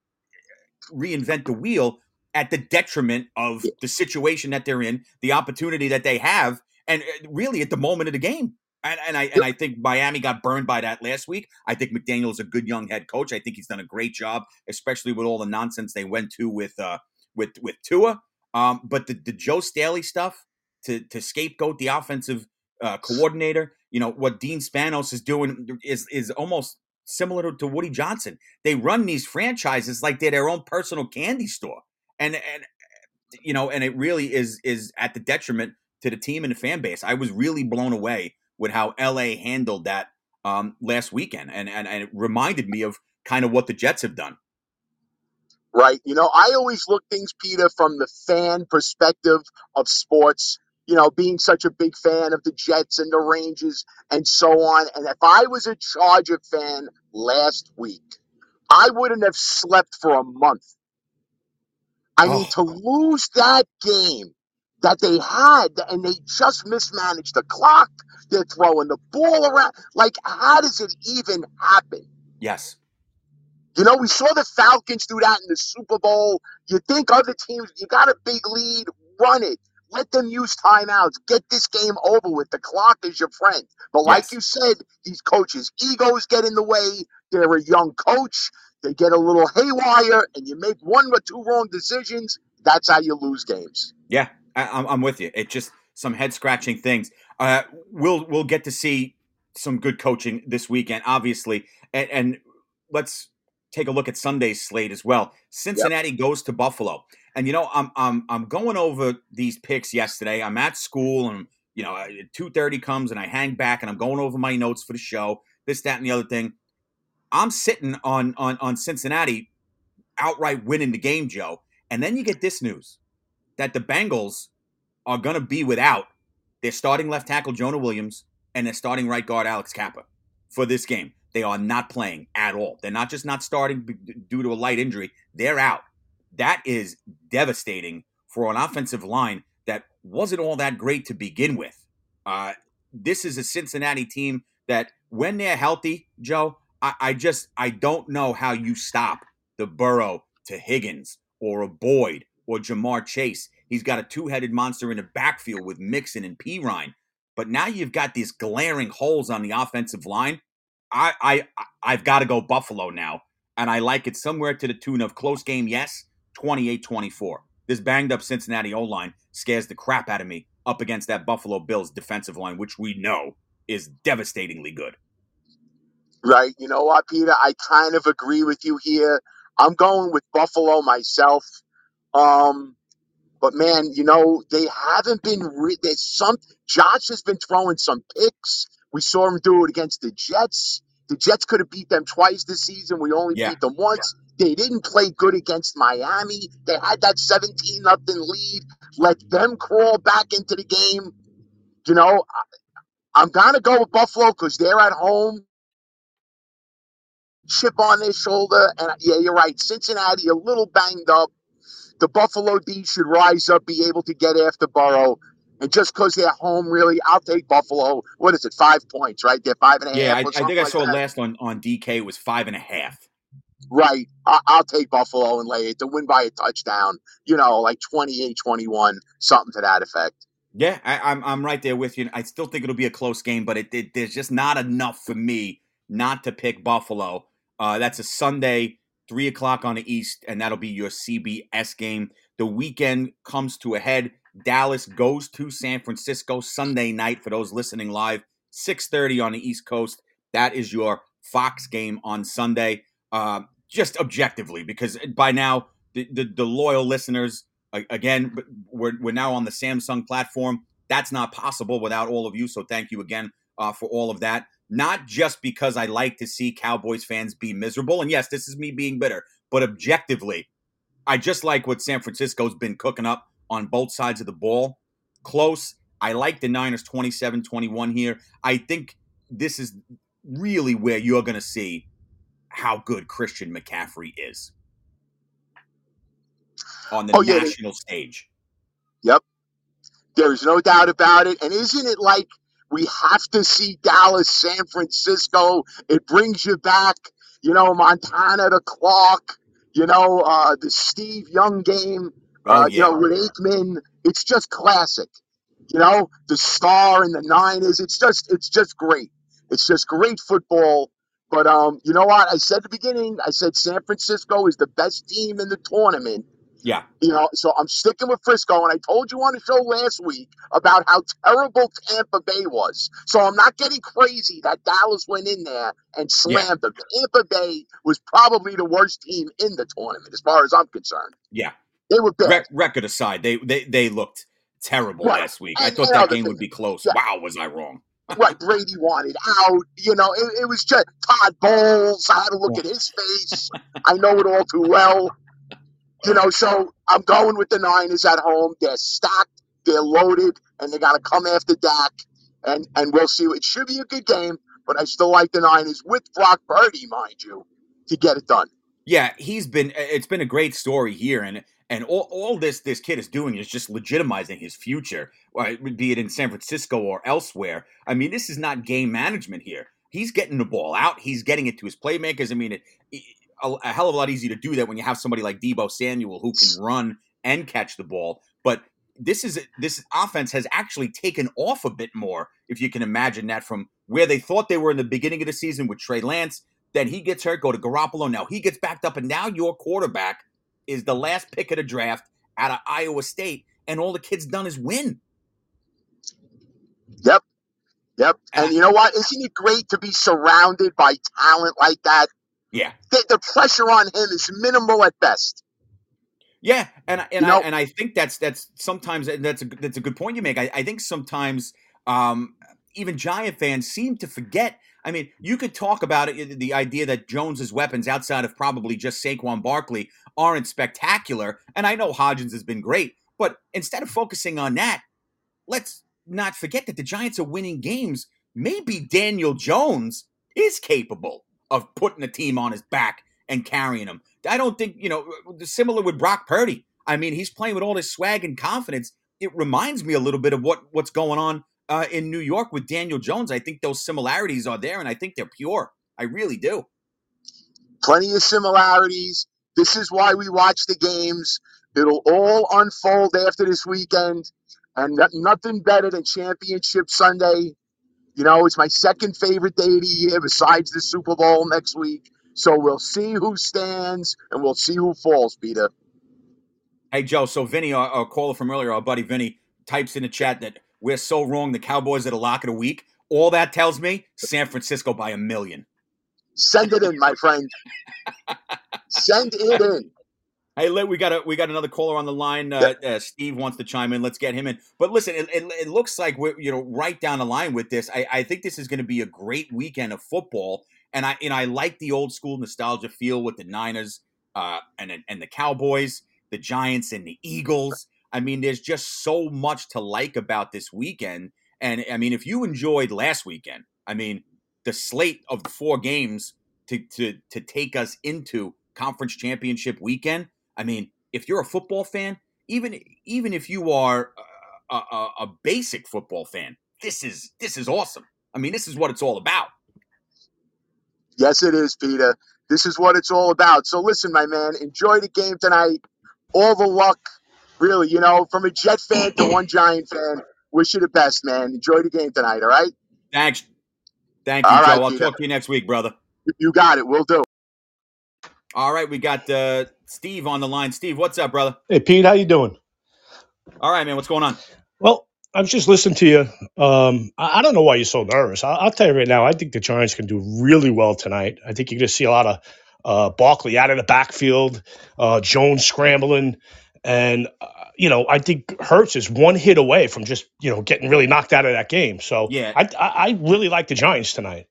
reinvent the wheel at the detriment of the situation that they're in, the opportunity that they have, and uh, really at the moment of the game. And, and I and I think Miami got burned by that last week. I think McDaniel is a good young head coach. I think he's done a great job, especially with all the nonsense they went to with uh with with Tua. Um, but the, the Joe Staley stuff to to scapegoat the offensive uh, coordinator, you know what Dean Spanos is doing is is almost similar to, to Woody Johnson. They run these franchises like they're their own personal candy store, and and you know, and it really is is at the detriment to the team and the fan base. I was really blown away with how LA handled that um, last weekend, and, and and it reminded me of kind of what the Jets have done.
Right. You know, I always look things, Peter, from the fan perspective of sports. You know, being such a big fan of the Jets and the Rangers and so on. And if I was a Charger fan last week, I wouldn't have slept for a month. I mean,
Oh,
to lose that game that they had and they just mismanaged the clock, they're throwing the ball around. Like, how does it even happen?
yes,
You know, we saw the Falcons do that in the Super Bowl. You think other teams, you got a big lead, run it. Let them use timeouts. Get this game over with. The clock is your friend. But like
yes,
you said, these coaches' egos get in the way. They're a young coach. They get a little haywire, and you make one or two wrong decisions. That's how you lose games.
yeah. I, I'm I'm with you. It just some head scratching things. Uh, we'll we'll get to see some good coaching this weekend, obviously, and, and let's take a look at Sunday's slate as well. Cincinnati goes to Buffalo, and you know I'm I'm I'm going over these picks yesterday. I'm at school, and you know two thirty comes, and I hang back, and I'm going over my notes for the show. This, that, and the other thing. I'm sitting on on on Cincinnati outright winning the game, Joe. And then you get this news that the Bengals are going to be without their starting left tackle Jonah Williams and their starting right guard Alex Cappa for this game. They are not playing at all. They're not just not starting due to a light injury. They're out. That is devastating for an offensive line that wasn't all that great to begin with. Uh, this is a Cincinnati team that, when they're healthy, Joe, I, I just I don't know how you stop the Burrow to Higgins or a Boyd or Ja'Marr Chase. He's got a two-headed monster in the backfield with Mixon and Perine. But now you've got these glaring holes on the offensive line. I I I've got to go Buffalo now, and I like it somewhere to the tune of close game, yes, 28-24. This banged up Cincinnati O-line scares the crap out of me up against that Buffalo Bills defensive line, which we know is devastatingly good.
Right. You know what, Peter? I kind of agree with you here. I'm going with Buffalo myself. Um, but man, you know, they haven't been re- there's some Josh has been throwing some picks. We saw him do it against the Jets. The Jets could have beat them twice this season. We only
Yeah.
beat them once. They didn't play good against Miami. They had that 17 nothing lead. Let them crawl back into the game. You know, I'm gonna go with Buffalo because they're at home chip on their shoulder. And yeah, you're right. Cincinnati a little banged up. The Buffalo D should rise up, be able to get after Burrow. And just because they're home, really, I'll take Buffalo. What is it? Five points, right? They're five and a half.
Yeah, I, I think I saw last on on DK it was five and a half.
Right. I- I'll take Buffalo and lay it to win by a touchdown, you know, like 28 21, something to that effect.
Yeah, I, I'm I'm right there with you. I still think it'll be a close game, but it, it there's just not enough for me not to pick Buffalo. Uh, that's a Sunday, three o'clock on the East, and that'll be your CBS game. The weekend comes to a head. Dallas goes to San Francisco Sunday night for those listening live, six thirty on the East Coast. That is your Fox game on Sunday. Uh, just objectively, because by now the, the, the loyal listeners again we're, we're now on the samsung platform that's not possible without all of you so thank you again uh, for all of that not just because i like to see cowboys fans be miserable and yes this is me being bitter but objectively i just like what san francisco's been cooking up on both sides of the ball close i like the niners 27-21 here i think this is really where you're going to see how good christian mccaffrey is on the
Oh, yeah,
national stage
Yep. There's no doubt about it. And isn't it like we have to see Dallas, San Francisco? It brings you back, you know, Montana to Clark, you know, uh, the Steve Young game,
Oh,
uh, you know, with Aikman. It's just classic. You know, the star and the nine is it's just it's just great. It's just great football. But um, you know what? I said at the beginning, I said San Francisco is the best team in the tournament.
Yeah.
You know, so I'm sticking with Frisco, and I told you on the show last week about how terrible Tampa Bay was. So I'm not getting crazy that Dallas went in there and slammed them. Tampa Bay was probably the worst team in the tournament, as far as I'm concerned.
Yeah.
They were bad.
Rec- record aside, they they they looked terrible
Right.
last week. I thought that game
thing-
would be close.
Yeah.
Wow, was I wrong?
right, Brady wanted out. You know, it, it was just Todd Bowles. I had to look at his face. I know it all too well. You know, so I'm going with the Niners at home. They're stacked, they're loaded, and they got to come after Dak. And and we'll see. It should be a good game, but I still like the Niners with Brock Purdy, mind you, to get it done.
Yeah, he's been. It's been a great story here, and and all, all this this kid is doing is just legitimizing his future, be it in San Francisco or elsewhere. I mean, this is not game management here. He's getting the ball out. He's getting it to his playmakers. I mean, it- a, a hell of a lot easier to do that when you have somebody like Deebo Samuel who can run and catch the ball. But this is this offense has actually taken off a bit more, if you can imagine that, from where they thought they were in the beginning of the season with Trey Lance. Then he gets hurt, go to Garoppolo. Now he gets backed up, and now your quarterback is the last pick of the draft out of Iowa State, and all the kid's done is win.
Yep. Yep. And you know what? Isn't it great to be surrounded by talent like that?
Yeah.
The, the pressure on him is minimal at best.
Yeah, and and I and I think that's that's sometimes that's a that's a good point you make. I, I think sometimes um, even Giant fans seem to forget. I mean, you could talk about it, the idea that Jones's weapons outside of probably just Saquon Barkley aren't spectacular, and I know Hodgins has been great, but instead of focusing on that, let's not forget that the Giants are winning games. Maybe Daniel Jones is capable of putting a team on his back and carrying them. I don't think, you know, similar with Brock Purdy. I mean, he's playing with all this swag and confidence. It reminds me a little bit of what what's going on uh, in New York with Daniel Jones. I think those similarities are there, and I think they're pure. I really do.
Plenty of similarities. This is why we watch the games. It'll all unfold after this weekend. And nothing better than Championship Sunday. You know, it's my second favorite day of the year besides the Super Bowl next week. So we'll see who stands and we'll see who falls, Peter.
Hey, Joe. So Vinny, our, our caller from earlier, our buddy Vinny, types in the chat that we're so wrong. The Cowboys are the lock of the week. All that tells me San Francisco by a million.
Send it in, my friend. Send it in.
Hey, we got a we got another caller on the line. Uh, uh, Steve wants to chime in. Let's get him in. But listen, it, it, it looks like we're you know right down the line with this. I, I think this is going to be a great weekend of football, and I and I like the old school nostalgia feel with the Niners uh, and and the Cowboys, the Giants, and the Eagles. I mean, there's just so much to like about this weekend. And I mean, if you enjoyed last weekend, I mean, the slate of the four games to to to take us into conference championship weekend. I mean, if you're a football fan, even even if you are a, a, a basic football fan, this is this is awesome. I mean, this is what it's all about.
Yes, it is, Peter. This is what it's all about. So listen, my man, enjoy the game tonight. All the luck, really. You know, from a Jet fan to one Giant fan, wish you the best, man. Enjoy the game tonight. All right,
Thanks, thank you,
All right,
Joe. I'll
Peter.
talk to you next week, brother.
you got it. We'll do.
All right, we got uh, Steve on the line. Steve, what's up, brother?
Hey Pete, how you doing?
All right, man, what's going on?
Well, I was just listening to you. Um, I, I don't know why you're so nervous. I, I'll tell you right now. I think the Giants can do really well tonight. I think you're going to see a lot of uh, Barkley out of the backfield, uh, Jones scrambling, and you know I think Hurts is one hit away from just you know getting really knocked out of that game. So
Yeah.
I, I, I really like the Giants tonight.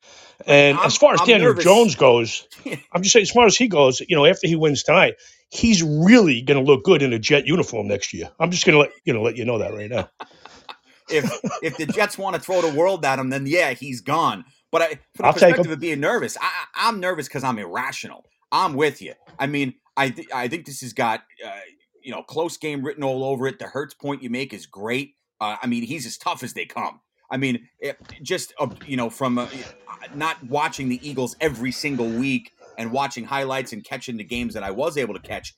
And
I'm-
as far as
I'm
Daniel
nervous.
Jones goes, I'm just saying as far as he goes, you know, after he wins tonight, he's really going to look good in a Jet uniform next year. I'm just going to let you know let you know that right now.
if if the Jets want to throw the world at him, then yeah, he's gone. But I, from the
I'll take
perspective of being nervous, I, I- I'm nervous because I'm irrational. I'm with you. I mean, I th- I think this has got uh, you know close game written all over it. The Hurts point you make is great. Uh, I mean, he's as tough as they come. I mean, it, just uh, you know from uh, not watching the Eagles every single week and watching highlights and catching the games that I was able to catch,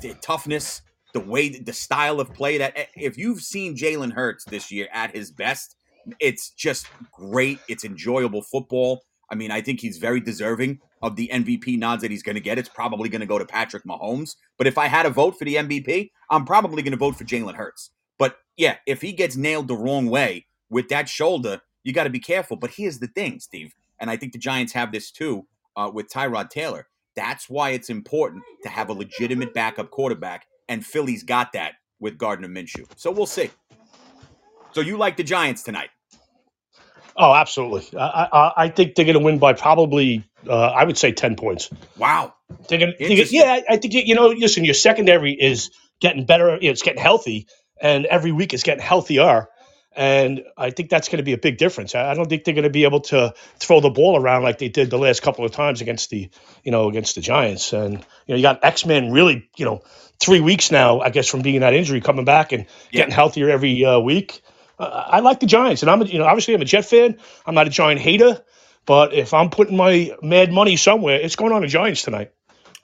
the toughness, the way, the style of play that eh, if you've seen Jalen Hurts this year at his best, it's just great. It's enjoyable football. I mean, I think he's very deserving of the MVP nods that he's going to get. It's probably going to go to Patrick Mahomes. But if I had a vote for the MVP, I'm probably going to vote for Jalen Hurts. But yeah, if he gets nailed the wrong way with that shoulder, you got to be careful. But here's the thing, Steve, and I think the Giants have this too uh, with Tyrod Taylor. That's why it's important to have a legitimate backup quarterback, and Philly's got that with Gardner Minshew. So we'll see. So you like the Giants tonight?
Oh, absolutely. I, I, I think they're going to win by probably, uh, I would say, 10 points.
Wow.
They're gonna, they're gonna, yeah, I think, you know, listen, your secondary is getting better. It's getting healthy, and every week it's getting healthier. And I think that's going to be a big difference. I don't think they're going to be able to throw the ball around like they did the last couple of times against the, you know, against the Giants. And you know, you got X Men really, you know, three weeks now, I guess, from being that injury, coming back and
Yeah.
getting healthier every uh, week. Uh, I like the Giants, and I'm, a, you know, obviously I'm a Jet fan. I'm not a Giant hater, but if I'm putting my mad money somewhere, it's going on the Giants tonight.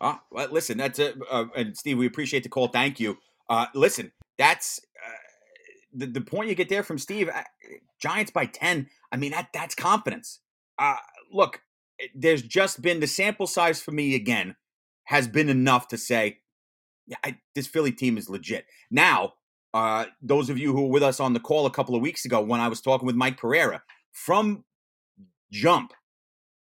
Ah, well, listen, that's a, uh, and Steve, we appreciate the call. Thank you. Uh, listen, that's uh, the the point you get there from Steve. Uh, Giants by ten. I mean, that that's confidence. Uh, look, there's just been the sample size for me again has been enough to say, yeah, I, this Philly team is legit. Now, those of you who were with us on the call a couple of weeks ago when I was talking with Mike Pereira, from jump,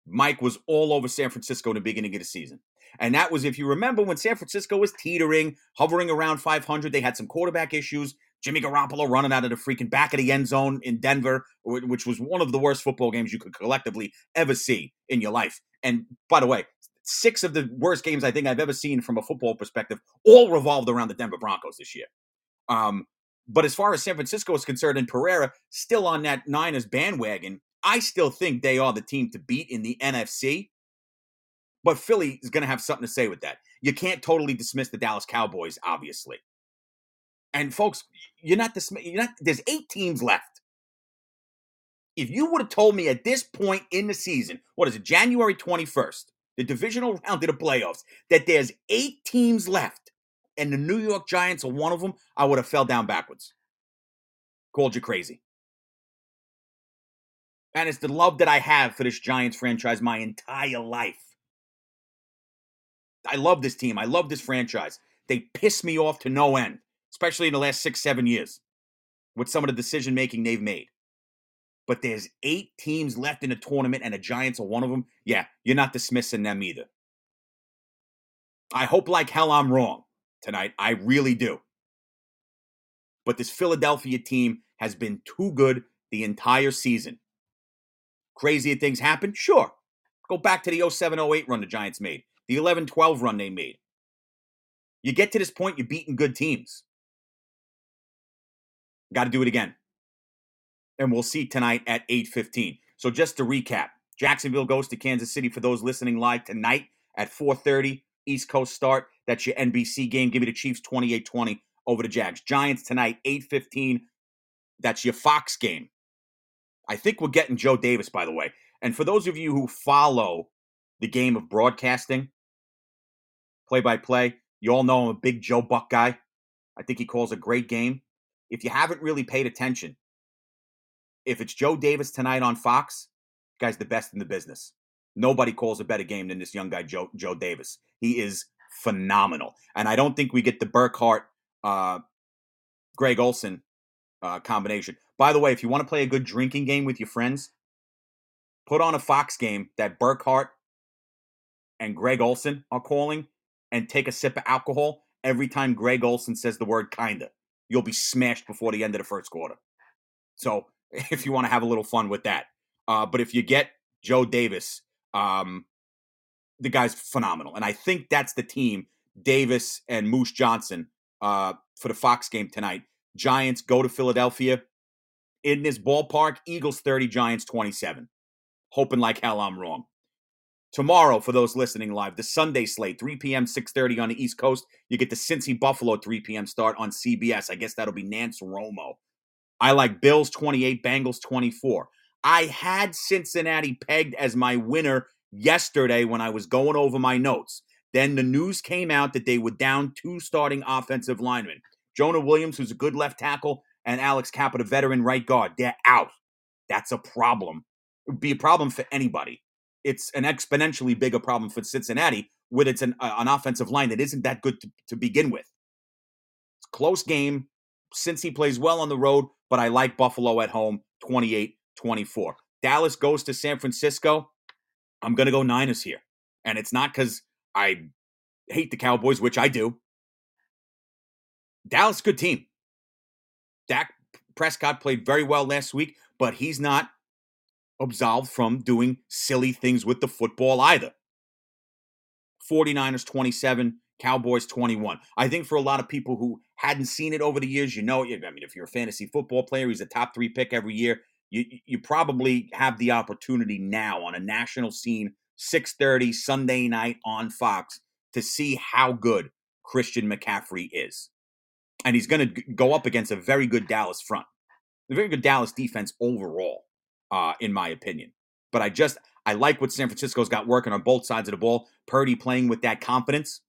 Mike was all over San Francisco in the beginning of the season. And that was, if you remember, when San Francisco was teetering, hovering around 500. They had some quarterback issues. Jimmy Garoppolo running out of the freaking back of the end zone in Denver, which was one of the worst football games you could collectively ever see in your life. And by the way, six of the worst games I think I've ever seen from a football perspective all revolved around the Denver Broncos this year. Um, but as far as San Francisco is concerned, and Pereira still on that Niners bandwagon, I still think they are the team to beat in the NFC. But Philly is going to have something to say with that. You can't totally dismiss the Dallas Cowboys, obviously. And folks, you're not dismiss. You're not. There's eight teams left. If you would have told me at this point in the season, what is it, January 21st, the divisional round of the playoffs, that there's eight teams left, and the New York Giants are one of them, I would have fell down backwards. Called you crazy. And it's the love that I have for this Giants franchise my entire life. I love this team. I love this franchise. They piss me off to no end, especially in the last six, seven years with some of the decision making they've made. But there's eight teams left in the tournament, and the Giants are one of them. Yeah, you're not dismissing them either. I hope like hell I'm wrong tonight. I really do. But this Philadelphia team has been too good the entire season. Crazier things happen? Sure. Go back to the 07 08 run the Giants made, the 11 12 run they made. You get to this point, you're beating good teams. Got to do it again. And we'll see tonight at 8:15. So just to recap, Jacksonville goes to Kansas City for those listening live tonight at 4:30 East Coast start. That's your NBC game. Give me the Chiefs 28-20 over the Jags. Giants tonight 8:15. That's your Fox game. I think we're getting Joe Davis by the way. And for those of you who follow the game of broadcasting, play by play, you all know I'm a big Joe Buck guy. I think he calls a great game. If you haven't really paid attention, if it's Joe Davis tonight on Fox, guy's the best in the business. Nobody calls a better game than this young guy, Joe Joe Davis. He is phenomenal, and I don't think we get the Burkhardt, uh, Greg Olsen uh, combination. By the way, if you want to play a good drinking game with your friends, put on a Fox game that Burkhardt and Greg Olsen are calling, and take a sip of alcohol every time Greg Olsen says the word "kinda." You'll be smashed before the end of the first quarter. So if you want to have a little fun with that. Uh, but if you get Joe Davis, um, the guy's phenomenal. And I think that's the team, Davis and Moose Johnston, uh, for the Fox game tonight. Giants go to Philadelphia in this ballpark, Eagles 30, Giants 27. Hoping like hell I'm wrong. Tomorrow, for those listening live, the Sunday slate, 3 p.m., 6.30 on the East Coast. You get the Cincy Buffalo 3 p.m. start on CBS. I guess that'll be Nance Romo. I like Bills 28, Bengals 24. I had Cincinnati pegged as my winner yesterday when I was going over my notes. Then the news came out that they were down two starting offensive linemen. Jonah Williams, who's a good left tackle, and Alex Cappa, veteran right guard. They're out. That's a problem. It would be a problem for anybody. It's an exponentially bigger problem for Cincinnati with it's an, uh, an offensive line that isn't that good to, to begin with. It's close game since he plays well on the road, but I like Buffalo at home 28 24. Dallas goes to San Francisco. I'm going to go Niners here. And it's not because I hate the Cowboys, which I do. Dallas, good team. Dak Prescott played very well last week, but he's not absolved from doing silly things with the football either. 49ers 27, Cowboys 21. I think for a lot of people who hadn't seen it over the years, you know, I mean, if you're a fantasy football player, he's a top three pick every year. You, you probably have the opportunity now on a national scene, 6:30 Sunday night on Fox, to see how good Christian McCaffrey is. And he's going to go up against a very good Dallas front, a very good Dallas defense overall, uh, in my opinion. But I just, I like what San Francisco's got working on both sides of the ball. Purdy playing with that confidence.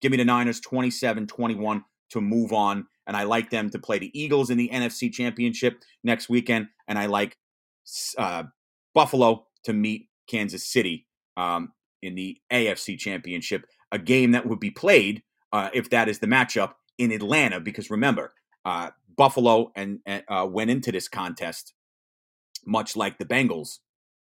Give me the Niners 27 21 to move on. And I like them to play the Eagles in the NFC Championship next weekend. And I like uh, Buffalo to meet Kansas City um, in the AFC Championship, a game that would be played uh, if that is the matchup in Atlanta. Because remember, uh, Buffalo and uh, went into this contest much like the Bengals,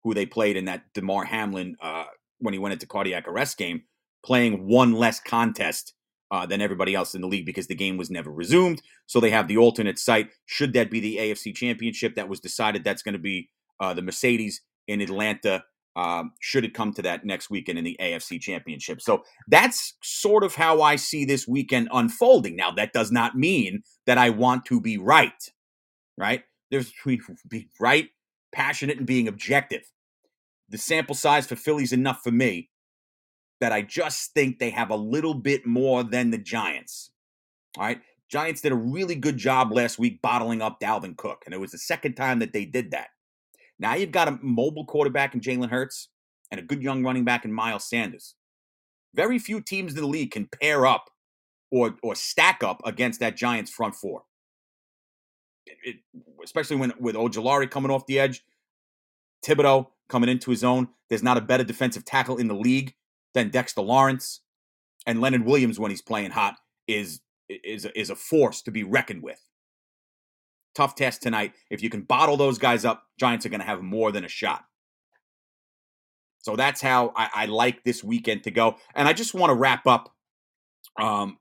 who they played in that Damar Hamlin uh, when he went into cardiac arrest game, playing one less contest uh, than everybody else in the league because the game was never resumed. So they have the alternate site. Should that be the AFC Championship that was decided, that's going to be uh, the Mercedes in Atlanta um, should it come to that next weekend in the AFC Championship. So that's sort of how I see this weekend unfolding. Now, that does not mean that I want to be right, right? There's be right, passionate, and being objective. The sample size for Philly's enough for me that I just think they have a little bit more than the Giants. All right. Giants did a really good job last week bottling up Dalvin Cook, and it was the second time that they did that. Now you've got a mobile quarterback in Jalen Hurts and a good young running back in Miles Sanders. Very few teams in the league can pair up or or stack up against that Giants front four. It, it, especially when with Ojulari coming off the edge, Thibodeau coming into his own. There's not a better defensive tackle in the league than Dexter Lawrence, and Leonard Williams when he's playing hot is is is a force to be reckoned with tough test tonight. If you can bottle those guys up, Giants are going to have more than a shot. So that's how I, I, like this weekend to go. And I just want to wrap up um,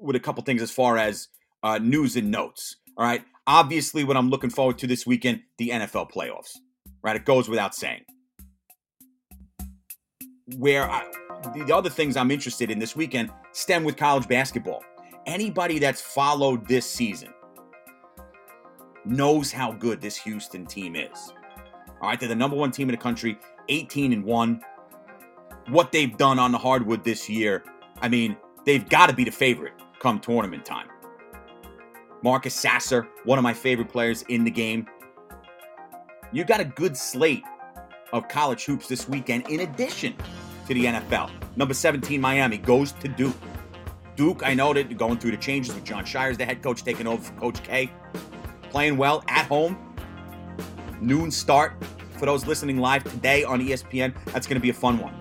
with a couple things as far as uh, news and notes. All right. Obviously, what I'm looking forward to this weekend, the NFL playoffs. Right. It goes without saying. Where I, the other things I'm interested in this weekend stem with college basketball. Anybody that's followed this season, knows how good this Houston team is. All right, they're the number one team in the country, 18 and 1. What they've done on the hardwood this year, I mean, they've got to be the favorite come tournament time. Marcus Sasser, one of my favorite players in the game. You got a good slate of college hoops this weekend in addition to the NFL. Number 17, Miami, goes to Duke. Duke, I know that going through the changes with Jon Scheyer, the head coach, taking over for Coach K playing well at home. Noon start for those listening live today on ESPN. That's going to be a fun one.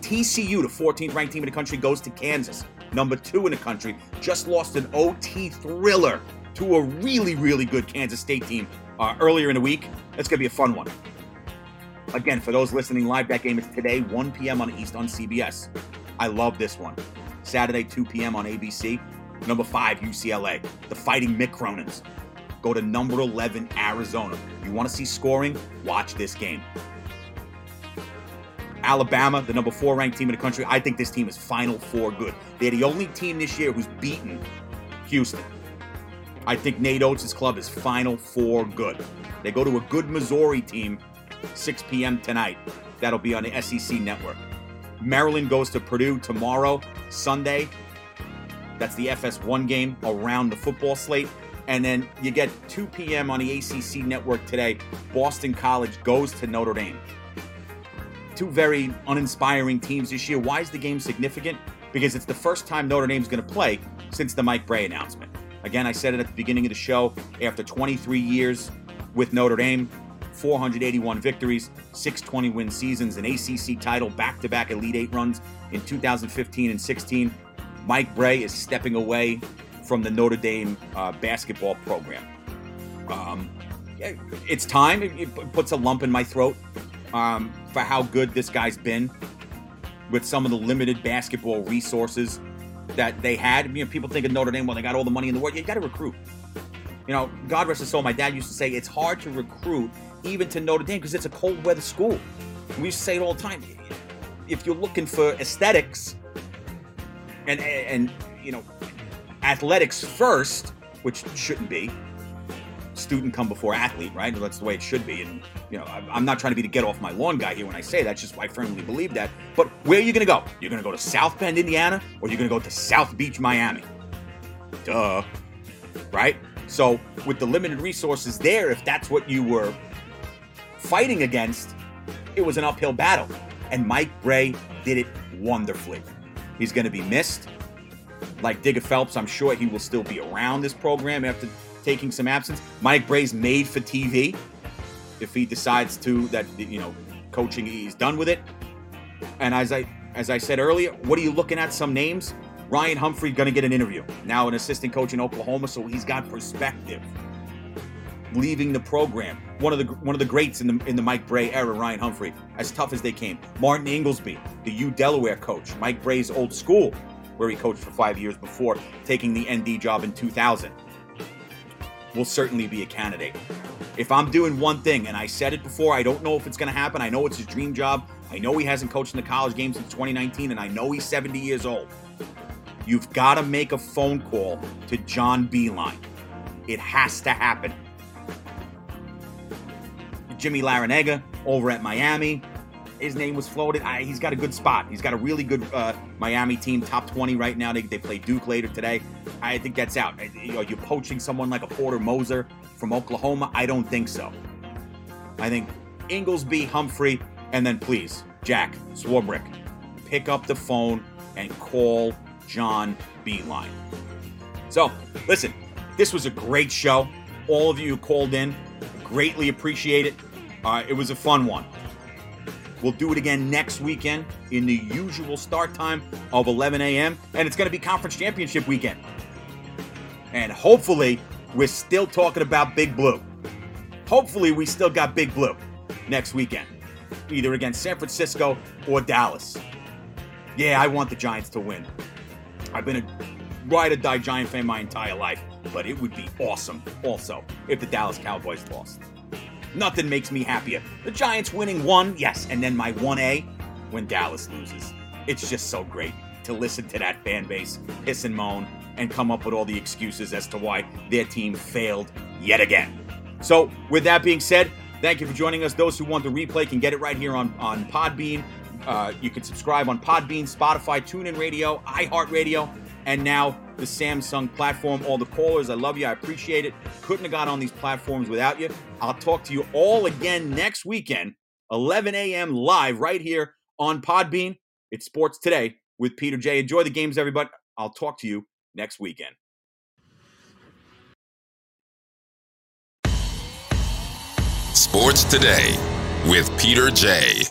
TCU, the 14th ranked team in the country, goes to Kansas, number two in the country. Just lost an OT thriller to a really, really good Kansas State team uh, earlier in the week. That's going to be a fun one. Again, for those listening live, that game is today, 1 p.m. on East on CBS. I love this one. Saturday, 2 p.m. on ABC. Number five, UCLA, the Fighting Mick Cronin's go to number 11, Arizona. You want to see scoring? Watch this game. Alabama, the number four ranked team in the country. I think this team is Final Four good. They're the only team this year who's beaten Houston. I think Nate Oats' club is Final Four good. They go to a good Missouri team, 6 p.m. tonight. That'll be on the SEC network. Maryland goes to Purdue tomorrow, Sunday. That's the FS1 game around the football slate. And then you get 2 p.m. on the ACC network today. Boston College goes to Notre Dame. two very uninspiring teams this year. Why is the game significant? Because it's the first time Notre Dame's going to play since the Mike Brey announcement. Again, I said it at the beginning of the show. After 23 years with Notre Dame, 481 victories, 620 win seasons, an ACC title, back to back Elite Eight runs in 2015 and 16. Mike Brey is stepping away from the Notre Dame uh, basketball program. Um, it's time. It puts a lump in my throat um, for how good this guy's been with some of the limited basketball resources that they had. You know, people think of Notre Dame, well, they got all the money in the world. You got to recruit. You know, God rest his soul. My dad used to say it's hard to recruit even to Notre Dame because it's a cold weather school. We used to say it all the time. If you're looking for aesthetics and and you know athletics first, which shouldn't be, student come before athlete, right? That's the way it should be. And you know, I'm not trying to be the get off my lawn guy here when I say that. Just why I firmly believe that. But where are you going to go? You're going to go to South Bend, Indiana, or you're going to go to South Beach, Miami? Duh, right? So with the limited resources there, if that's what you were fighting against, it was an uphill battle. And Mike Brey did it wonderfully. He's going to be missed. Like Digger Phelps, I'm sure he will still be around this program after taking some absence. Mike Brey's made for TV. If he decides to that you know coaching he's done with it. And as I as I said earlier, what are you looking at? Some names. Ryan Humphrey going to get an interview. Now an assistant coach in Oklahoma, so he's got perspective. Leaving the program, one of the one of the greats in the in the Mike Brey era, Ryan Humphrey, as tough as they came. Martin Ingelsby, the U Delaware coach, Mike Brey's old school, where he coached for five years before taking the ND job in 2000 will certainly be a candidate. If I'm doing one thing, and I said it before, I don't know if it's going to happen. I know it's his dream job. I know he hasn't coached in the college game since 2019, and I know he's 70 years old. You've got to make a phone call to John Beilein. It has to happen. Jimmy Larrañaga over at Miami his name was floated. I, he's got a good spot. He's got a really good uh, Miami team, top 20 right now. They, they play Duke later today. I think that's out. You know, you're poaching someone like a Porter Moser from Oklahoma. I don't think so. I think Ingelsby, Humphrey, and then please, Jack Swarbrick, pick up the phone and call John Beilein. So, listen, this was a great show. All of you who called in, greatly appreciate it. Uh, it was a fun one. We'll do it again next weekend in the usual start time of 11 a.m. And it's going to be conference championship weekend. And hopefully, we're still talking about Big Blue. Hopefully, we still got Big Blue next weekend, either against San Francisco or Dallas. Yeah, I want the Giants to win. I've been a ride or die Giant fan my entire life, but it would be awesome also if the Dallas Cowboys lost. Nothing makes me happier. The Giants winning one, yes, and then my 1A when Dallas loses. It's just so great to listen to that fan base hiss and moan and come up with all the excuses as to why their team failed yet again. So, with that being said, thank you for joining us. Those who want the replay can get it right here on, on Podbean. Uh, you can subscribe on Podbean, Spotify, TuneIn Radio, iHeartRadio, and now the Samsung platform. All the callers, I love you. I appreciate it. Couldn't have got on these platforms without you. I'll talk to you all again next weekend, 11 a.m. live right here on Podbean. It's Sports Today with Peter Jay. Enjoy the games, everybody. I'll talk to you next weekend.
Sports Today with Peter Jay.